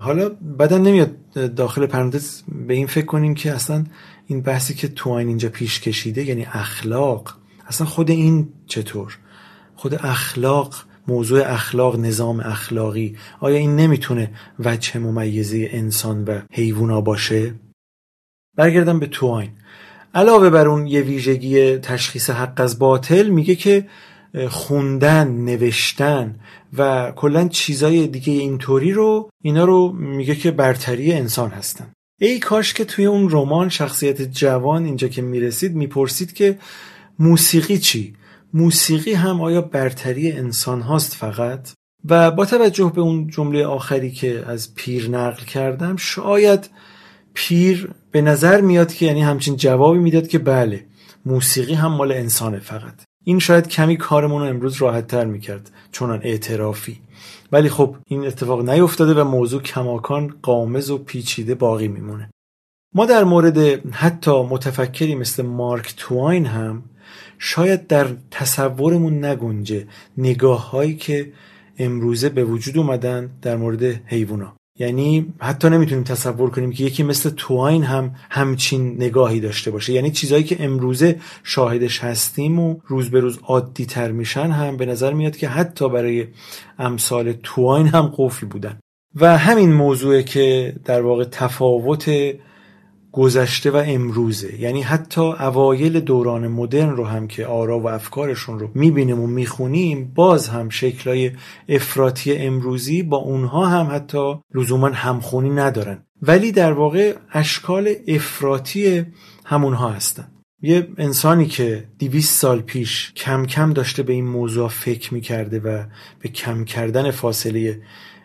حالا بعدا نمیاد داخل پرانتز به این فکر کنیم که اصلا این بحثی که توین اینجا پیش کشیده یعنی اخلاق اصلا خود این چطور؟ خود اخلاق موضوع اخلاق نظام اخلاقی آیا این نمی‌تونه وجه ممیزه انسان و حیوونا باشه؟ برگردم به توین علاوه بر اون یه ویژگی تشخیص حق از باطل میگه که خوندن نوشتن و کلا چیزای دیگه اینطوری رو اینا رو میگه که برتری انسان هستن. ای کاش که توی اون رمان شخصیت جوان اینجا که می‌رسید می‌پرسید که موسیقی چی؟ موسیقی هم آیا برتری انسان هاست فقط؟ و با توجه به اون جمله آخری که از پیر نقل کردم شاید پیر به نظر میاد که یعنی همچین جوابی می‌داد که بله موسیقی هم مال انسانه فقط. این شاید کمی کارمون رو امروز راحت تر می‌کرد چونان اعترافی. ولی خب این اتفاق نیفتاده و موضوع کماکان قامز و پیچیده باقی میمونه. ما در مورد حتی متفکری مثل مارک تواین هم شاید در تصورمون نگنجه نگاه هایی که امروزه به وجود اومدن در مورد حیوانا یعنی حتی نمی‌تونیم تصور کنیم که یکی مثل تواین هم همچین نگاهی داشته باشه. یعنی چیزهایی که امروزه شاهدش هستیم و روز به روز عادی تر میشن هم به نظر میاد که حتی برای امثال تواین هم قفل بودن. و همین موضوع که در واقع تفاوت گذشته و امروزه. یعنی حتی اوایل دوران مدرن رو هم که آرا و افکارشون رو می‌بینیم و می‌خونیم باز هم شکلای افراطی امروزی با اونها هم حتی لزوما همخونی ندارن. ولی در واقع اشکال افراطی همونها هستن. یه انسانی که دیویست سال پیش کم کم داشته به این موضوع فکر می‌کرده و به کم کردن فاصله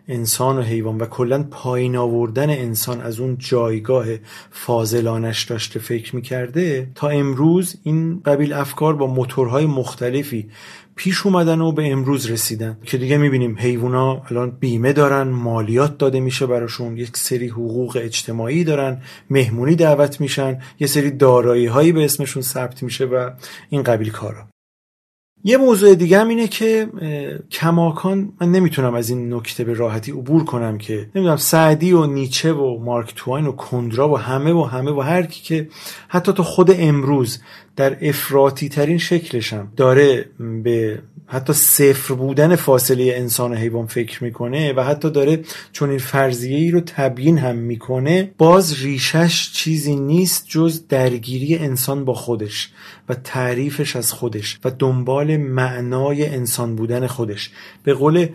انسان و حیوان و کلا پایین آوردن انسان از اون جایگاه فاضلانش داشته فکر می‌کرده تا امروز این قبیل افکار با موتورهای مختلفی پیش اومدن و به امروز رسیدن. که دیگه می‌بینیم حیوونا الان بیمه دارن مالیات داده میشه براشون یک سری حقوق اجتماعی دارن مهمونی دعوت میشن یه سری دارایی هایی به اسمشون ثبت میشه و این قبیل کارا. یه موضوع دیگه هم اینه که کماکان من نمی‌تونم از این نکته به راحتی عبور کنم که نمی‌دونم سعدی و نیچه و مارک توین و کندرا و همه و همه و هر کی که حتی تا خود امروز در افراطی ترین شکلشم داره به حتی صفر بودن فاصله انسان و حیوان فکر می‌کنه و حتی داره چون این فرضیه ای رو تبیین هم می‌کنه باز ریشش چیزی نیست جز درگیری انسان با خودش و تعریفش از خودش و دنبال معنای انسان بودن خودش. به قول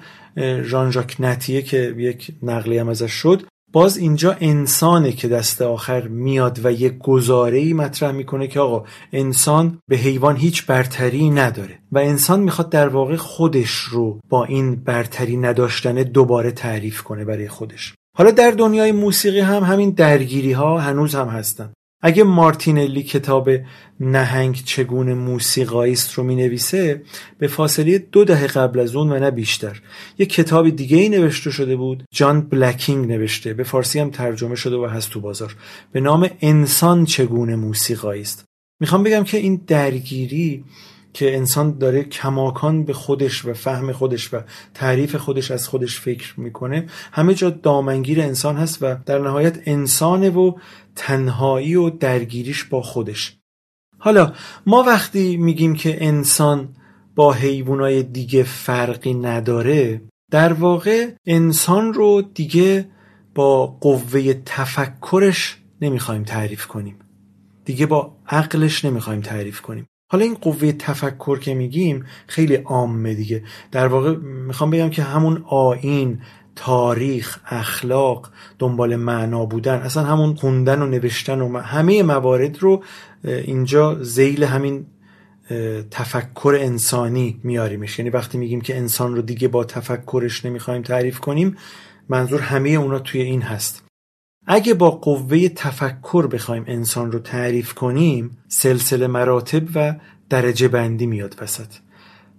ژان ژاک نتیه که یک نقلی هم ازش شد باز اینجا انسانه که دست آخر میاد و یک گزاره مطرح می‌کنه که آقا انسان به حیوان هیچ برتری نداره و انسان می‌خواد در واقع خودش رو با این برتری نداشتن دوباره تعریف کنه برای خودش. حالا در دنیای موسیقی هم همین درگیری ها هنوز هم هستن. اگه مارتینلی کتاب نهنگ چگونه موسیقایی است رو می نویسه به فاصله دو دهه قبل از اون و نه بیشتر. یه کتاب دیگه ای نوشته شده بود جان بلکینگ نوشته. به فارسی هم ترجمه شده و هست تو بازار. به نام انسان چگونه موسیقایی است. می‌خوام بگم که این درگیری که انسان داره کماکان به خودش و فهم خودش و تعریف خودش از خودش فکر می‌کنه همه جا دامنگیر انسان هست و در نهایت انسانه و تنهایی و درگیریش با خودش. حالا ما وقتی میگیم که انسان با حیوانای دیگه فرقی نداره در واقع انسان رو دیگه با قوه تفکرش نمی‌خوایم تعریف کنیم. دیگه با عقلش نمی‌خوایم تعریف کنیم. حالا این قوه تفکر که میگیم خیلی عامه دیگه. در واقع می‌خوام بگم که همون آین تاریخ اخلاق دنبال معنا بودن اصلا همون خوندن و نوشتن و همه موارد رو اینجا زیل همین تفکر انسانی میاریمش. یعنی وقتی میگیم که انسان رو دیگه با تفکرش نمی‌خوایم تعریف کنیم منظور همه اونا توی این هست. اگه با قوه تفکر بخوایم انسان رو تعریف کنیم سلسله مراتب و درجه بندی میاد وسط.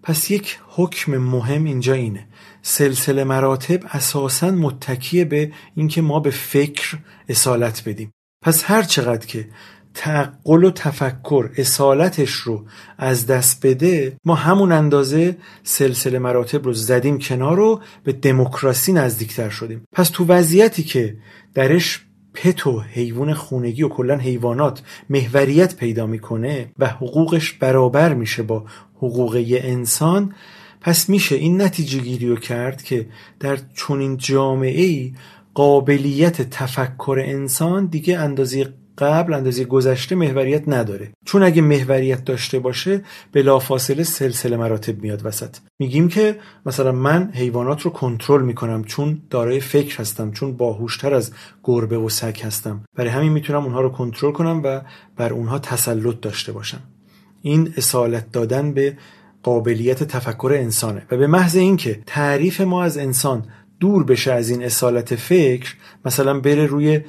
پس یک حکم مهم اینجا اینه. سلسله مراتب اساسا متکیه به اینکه ما به فکر اصالت بدیم. پس هر چقدر که تعقل و تفکر اصالتش رو از دست بده ما همون اندازه سلسله مراتب رو زدیم کنار رو به دموکراسی نزدیکتر شدیم. پس تو وضعیتی که درش پت و حیوان خونگی و کلا حیوانات محوریت پیدا می‌کنه و حقوقش برابر میشه با حقوق انسان پس میشه این نتیجه گیری رو کرد که در چنین جامعه ای قابلیت تفکر انسان دیگه اندازه قبل اندازه گذشته محوریت نداره. چون اگه محوریت داشته باشه بلافاصله سلسله مراتب میاد وسط. میگیم که مثلا من حیوانات رو کنترل می‌کنم چون دارای فکر هستم چون باهوشتر از گربه و سگ هستم. برای همین می‌تونم اونها رو کنترل کنم و بر اونها تسلط داشته باشم. این اصالت دادن به قابلیت تفکر انسانه. و به محض اینکه تعریف ما از انسان دور بشه از این اصالت فکر مثلا بره روی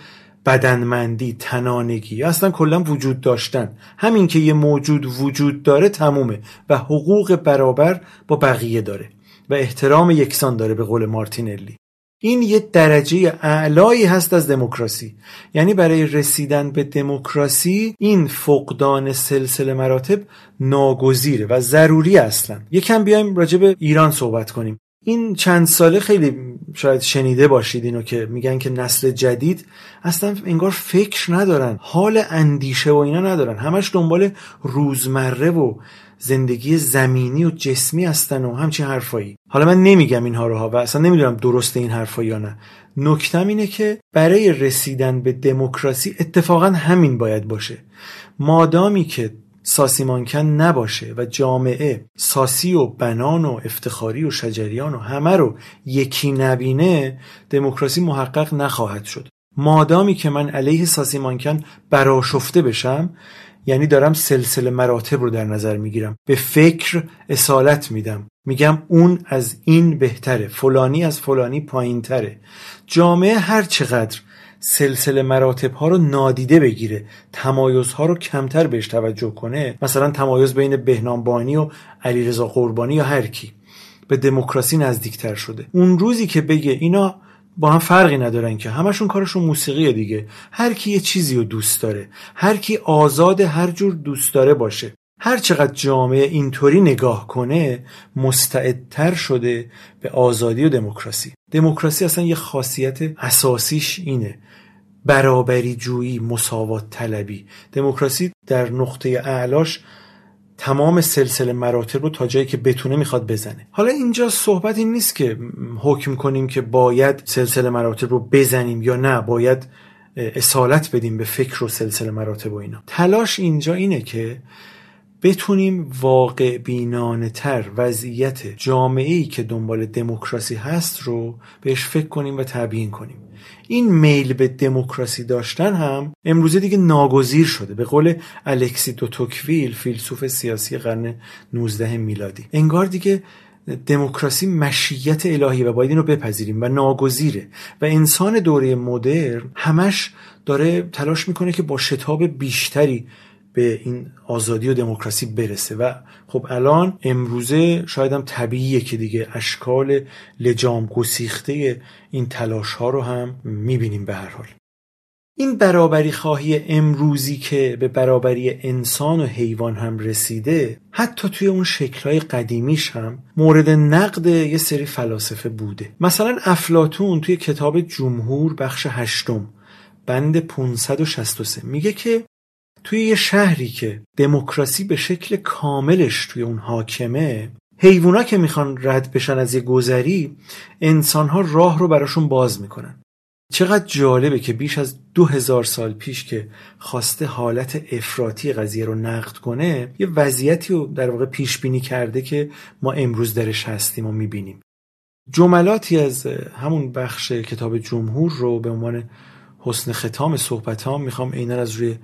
بدنمندی تنانگی یا اصلا کلا وجود داشتن. همین که یه موجود وجود داره تمومه و حقوق برابر با بقیه داره و احترام یکسان داره به قول مارتینلی. این یه درجه اعلایی هست از دموکراسی. یعنی برای رسیدن به دموکراسی این فقدان سلسله مراتب ناگزیره و ضروری اصلا. یکم بیایم راجع به ایران صحبت کنیم. این چند ساله خیلی شاید شنیده باشید اینو که میگن که نسل جدید اصلا انگار فکر ندارن. حال اندیشه و اینا ندارن. همش دنبال روزمره و زندگی زمینی و جسمی هستن و همچین حرفایی. حالا من نمیگم اینها رو ها و اصلا نمی‌دونم درسته این حرفا یا نه. نکتم اینه که برای رسیدن به دموکراسی اتفاقا همین باید باشه. مادامی که ساسی مانکن نباشه و جامعه ساسی و بنان و افتخاری و شجریان و همه رو یکی نبینه دموکراسی محقق نخواهد شد. مادامی که من علیه ساسی مانکن براشفته بشم یعنی دارم سلسله مراتب رو در نظر می‌گیرم. به فکر اصالت میدم. میگم اون از این بهتره. فلانی از فلانی پایین تره جامعه هر چقدر سلسله مراتب ها رو نادیده بگیره تمایز ها رو کمتر بهش توجه کنه مثلا تمایز بین بهنام بانی و علیرضا قربانی یا هر کی به دموکراسی نزدیکتر شده. اون روزی که بگه اینا با هم فرقی ندارن که. همشون کارشون موسیقیه دیگه. هر کی یه چیزی رو دوست داره هر کی آزاد هر جور دوست داره باشه. هر چقدر جامعه اینطوری نگاه کنه مستعدتر شده به آزادی و دموکراسی. دموکراسی اصلا یه خاصیت اساسیش اینه. برابری جویی مساوات طلبی. دموکراسی در نقطه اعلاش تمام سلسله مراتب رو تا جایی که بتونه می‌خواد بزنه. حالا اینجا صحبت این نیست که حکم کنیم که باید سلسله مراتب رو بزنیم یا نه. باید اصالت بدیم به فکر و سلسله مراتب و اینا. تلاش اینجا اینه که بتونیم واقع بینانه تر وضعیت جامعه ای که دنبال دموکراسی هست رو بهش فکر کنیم و تبیین کنیم. این میل به دموکراسی داشتن هم امروزه دیگه ناگزیر شده. به قول الکسی دو توکویل فیلسوف سیاسی قرن 19 میلادی. انگار دیگه دموکراسی مشیت الهی و باید اینو بپذیریم و ناگزیره. و انسان دوره مدرن همش داره تلاش می‌کنه که با شتاب بیشتری به این آزادی و دموکراسی برسه. و خب الان امروزه شاید هم طبیعیه که دیگه اشکال لجام گسیخته این تلاش ها رو هم می‌بینیم به هر حال. این برابری خواهی امروزی که به برابری انسان و حیوان هم رسیده حتی توی اون شکلهای قدیمیش هم مورد نقد یه سری فلاسفه بوده. مثلا افلاتون توی کتاب جمهور بخش هشتم بند 563 میگه که توی یه شهری که دموکراسی به شکل کاملش توی اون حاکمه حیوونا که می‌خوان رد بشن از یه گذری انسانها راه رو براشون باز می‌کنن. چقدر جالبه که بیش از دو هزار سال پیش که خواسته حالت افراطی قضیه رو نقد کنه یه وضعیتی رو در واقع پیش بینی کرده که ما امروز درش هستیم و می‌بینیم. جملاتی از همون بخش کتاب جمهور رو به عنوان حسن ختام صحبتام می‌خوام اینا از روی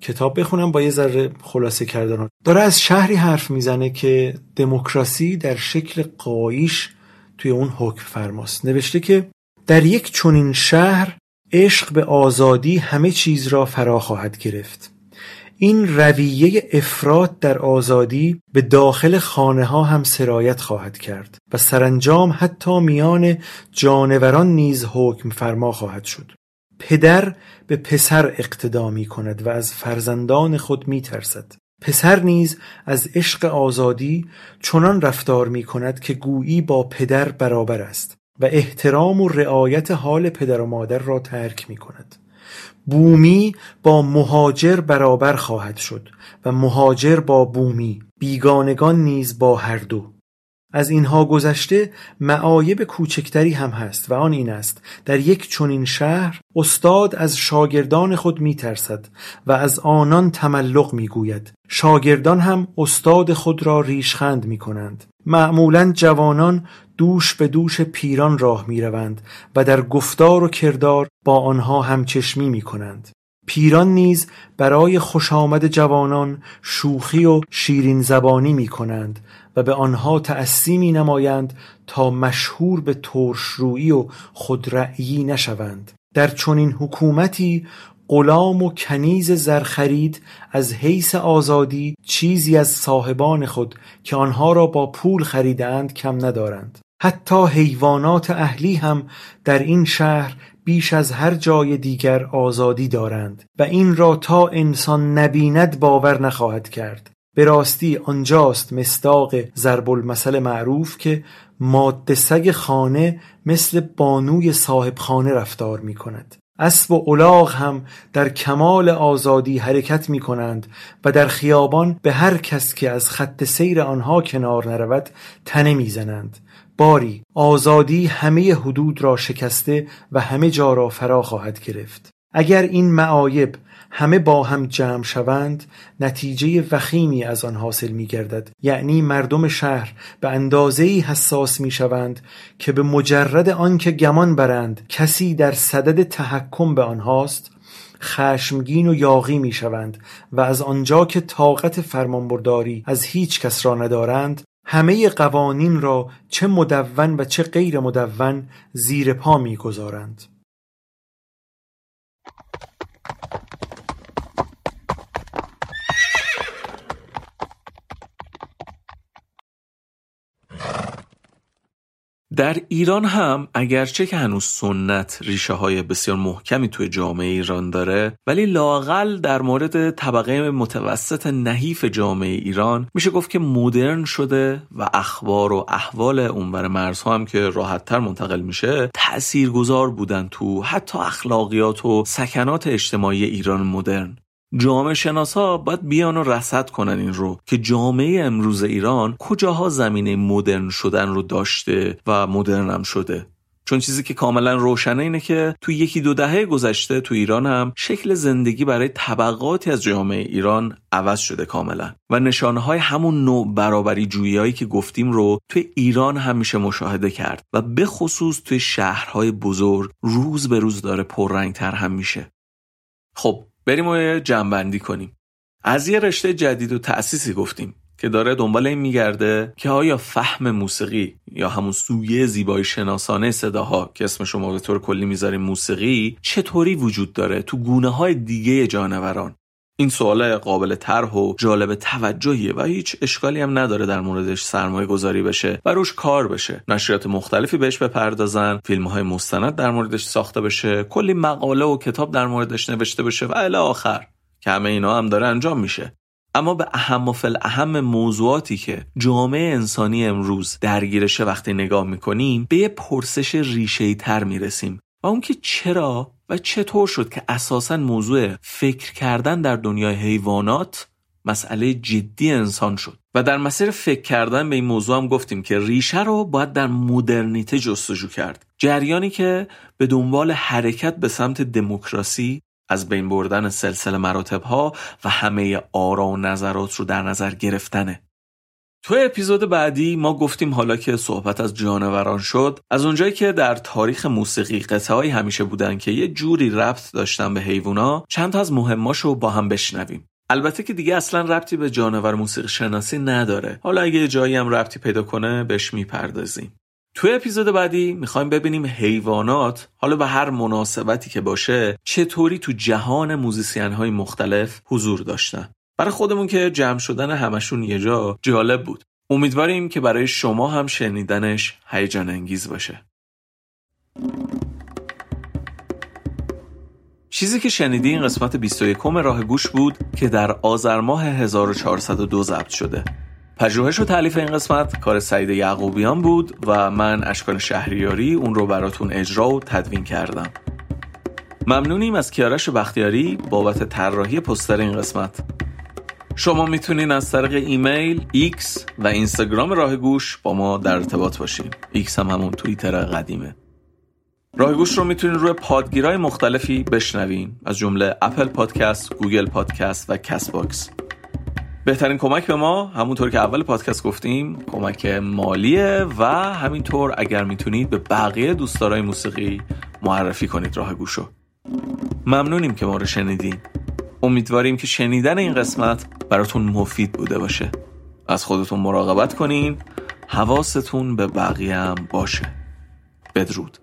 کتاب بخونم با یه ذره خلاصه کردن. داره از شهری حرف می‌زنه که دموکراسی در شکل قایش توی اون حکم فرماست. نوشته که در یک چنین شهر عشق به آزادی همه چیز را فرا خواهد گرفت. این رویه افراد در آزادی به داخل خانه ها هم سرایت خواهد کرد و سرانجام حتی میان جانوران نیز حکم فرما خواهد شد. پدر به پسر اقتدا می کند و از فرزندان خود می ترسد. پسر نیز از عشق آزادی چنان رفتار می کند که گویی با پدر برابر است و احترام و رعایت حال پدر و مادر را ترک می کند. بومی با مهاجر برابر خواهد شد و مهاجر با بومی بیگانگان نیز با هر دو از اینها گذشته معایب کوچکتری هم هست و آن این است. در یک چنین شهر استاد از شاگردان خود میترسد و از آنان تملق می‌گوید. شاگردان هم استاد خود را ریشخند می کنند معمولا جوانان دوش به دوش پیران راه می روند و در گفتار و کردار با آنها همچشمی می کنند پیران نیز برای خوش آمد جوانان شوخی و شیرین زبانی می کنند و به آنها تأسی می نمایند تا مشهور به ترشرویی و خودرأیی نشوند. در چنین حکومتی غلام و کنیز زرخرید از حیث آزادی چیزی از صاحبان خود که آنها را با پول خریدند کم ندارند. حتی حیوانات اهلی هم در این شهر بیش از هر جای دیگر آزادی دارند و این را تا انسان نبیند باور نخواهد کرد. به راستی آنجاست مصداق ضرب المثل معروف که ماده سگ خانه مثل بانوی صاحب خانه رفتار می کند اسب و الاغ هم در کمال آزادی حرکت می کنند و در خیابان به هر کس که از خط سیر آنها کنار نرود تنه می‌زنند. باری آزادی همه حدود را شکسته و همه جا را فرا خواهد گرفت. اگر این معایب همه با هم جمع شوند نتیجه وخیمی از آن حاصل می گردد یعنی مردم شهر به اندازه حساس می شوند که به مجرد آنکه گمان برند کسی در صدد تحکم به آنهاست خشمگین و یاغی می شوند و از آنجا که طاقت فرمانبرداری از هیچ کس را ندارند همه قوانین را چه مدون و چه غیر مدون زیر پا می گذارند. در ایران هم اگرچه که هنوز سنت ریشه های بسیار محکمی توی جامعه ایران داره ولی لاقل در مورد طبقه متوسط نحیف جامعه ایران میشه گفت که مدرن شده و اخبار و احوال اونور مرزها هم که راحتتر منتقل میشه تاثیرگذار بودن تو حتی اخلاقیات و سکنات اجتماعی ایران مدرن. جامعه شناسا باید بیان و رصد کنن این رو که جامعه امروز ایران کجاها زمینه مدرن شدن رو داشته و مدرن هم شده. چون چیزی که کاملا روشنه اینه که تو یکی دو دهه گذشته تو ایران هم شکل زندگی برای طبقاتی از جامعه ایران عوض شده کاملا. و نشانه های همون نوع برابری جویی که گفتیم رو توی ایران هم میشه مشاهده کرد و به خصوص توی شهرهای بزرگ روز به روز داره پررنگتر هم میشه. خب بریم و جنبندی کنیم. از یه رشته جدید و تأسیسی گفتیم که داره دنبال این میگرده که آیا فهم موسیقی یا همون سویه زیبایی شناسانه صداها که اسم شما به طور کلی می‌ذاریم موسیقی چطوری وجود داره تو گونه های دیگه جانوران؟ این سوال قابل طرح و جالب توجهیه و هیچ اشکالی هم نداره در موردش سرمایه گذاری بشه و روش کار بشه. نشریات مختلفی بهش بپردازن فیلم های مستند در موردش ساخته بشه کلی مقاله و کتاب در موردش نوشته بشه و الی آخر که همه اینا هم داره انجام میشه. اما به اهم و فل اهم موضوعاتی که جامعه انسانی امروز درگیرشه وقتی نگاه می‌کنیم به یه پرسش ریشه تر می‌رسیم. و اون که چرا و چطور شد که اساسا موضوع فکر کردن در دنیای حیوانات مسئله جدی انسان شد؟ و در مسیر فکر کردن به این موضوع هم گفتیم که ریشه رو باید در مدرنیته جستجو کرد. جریانی که به دنبال حرکت به سمت دموکراسی از بین بردن سلسله مراتب ها و همه آرا و نظرات رو در نظر گرفتنه. تو اپیزود بعدی ما گفتیم حالا که صحبت از جانوران شد از اونجایی که در تاریخ موسیقی قطعهایی همیشه بودن که یه جوری ربط داشتن به حیوونا چند تا از مهماشو با هم بشنویم. البته که دیگه اصلا ربطی به جانور موسیقی شناسی نداره. حالا اگه جایی هم ربطی پیدا کنه بهش می‌پردازیم. تو اپیزود بعدی می‌خوایم ببینیم حیوانات حالا به هر مناسبتی که باشه چطوری تو جهان موزیسین های مختلف حضور داشتن. برای خودمون که جمع شدن همشون یه جا جالب بود. امیدواریم که برای شما هم شنیدنش هیجان انگیز باشه. چیزی که شنیدی این قسمت 21 راه گوش بود که در آذر ماه 1402 ضبط شده. پژوهش و تألیف این قسمت کار سعید یعقوبیان بود و من اشکان شهریاری اون رو براتون اجرا و تدوین کردم. ممنونیم از کیارش بختیاری بابت طراحی پوستر این قسمت. شما می‌تونین از طریق ایمیل، ایکس و اینستاگرام راه گوش با ما در ارتباط باشین. ایکس هم همون توییتر قدیمه. راه گوش رو می‌تونین روی پادگیرهای مختلفی بشنوین از جمله اپل پادکست، گوگل پادکست و Castbox. بهترین کمک به ما همونطور که اول پادکست گفتیم کمک مالیه و همینطور اگر می‌تونید به بقیه دوستدارای موسیقی معرفی کنید راه گوشو ممنونیم که ما رو شنیدین امیدواریم که شنیدن این قسمت براتون مفید بوده باشه. از خودتون مراقبت کنین. حواستون به بقیه هم باشه. بدرود.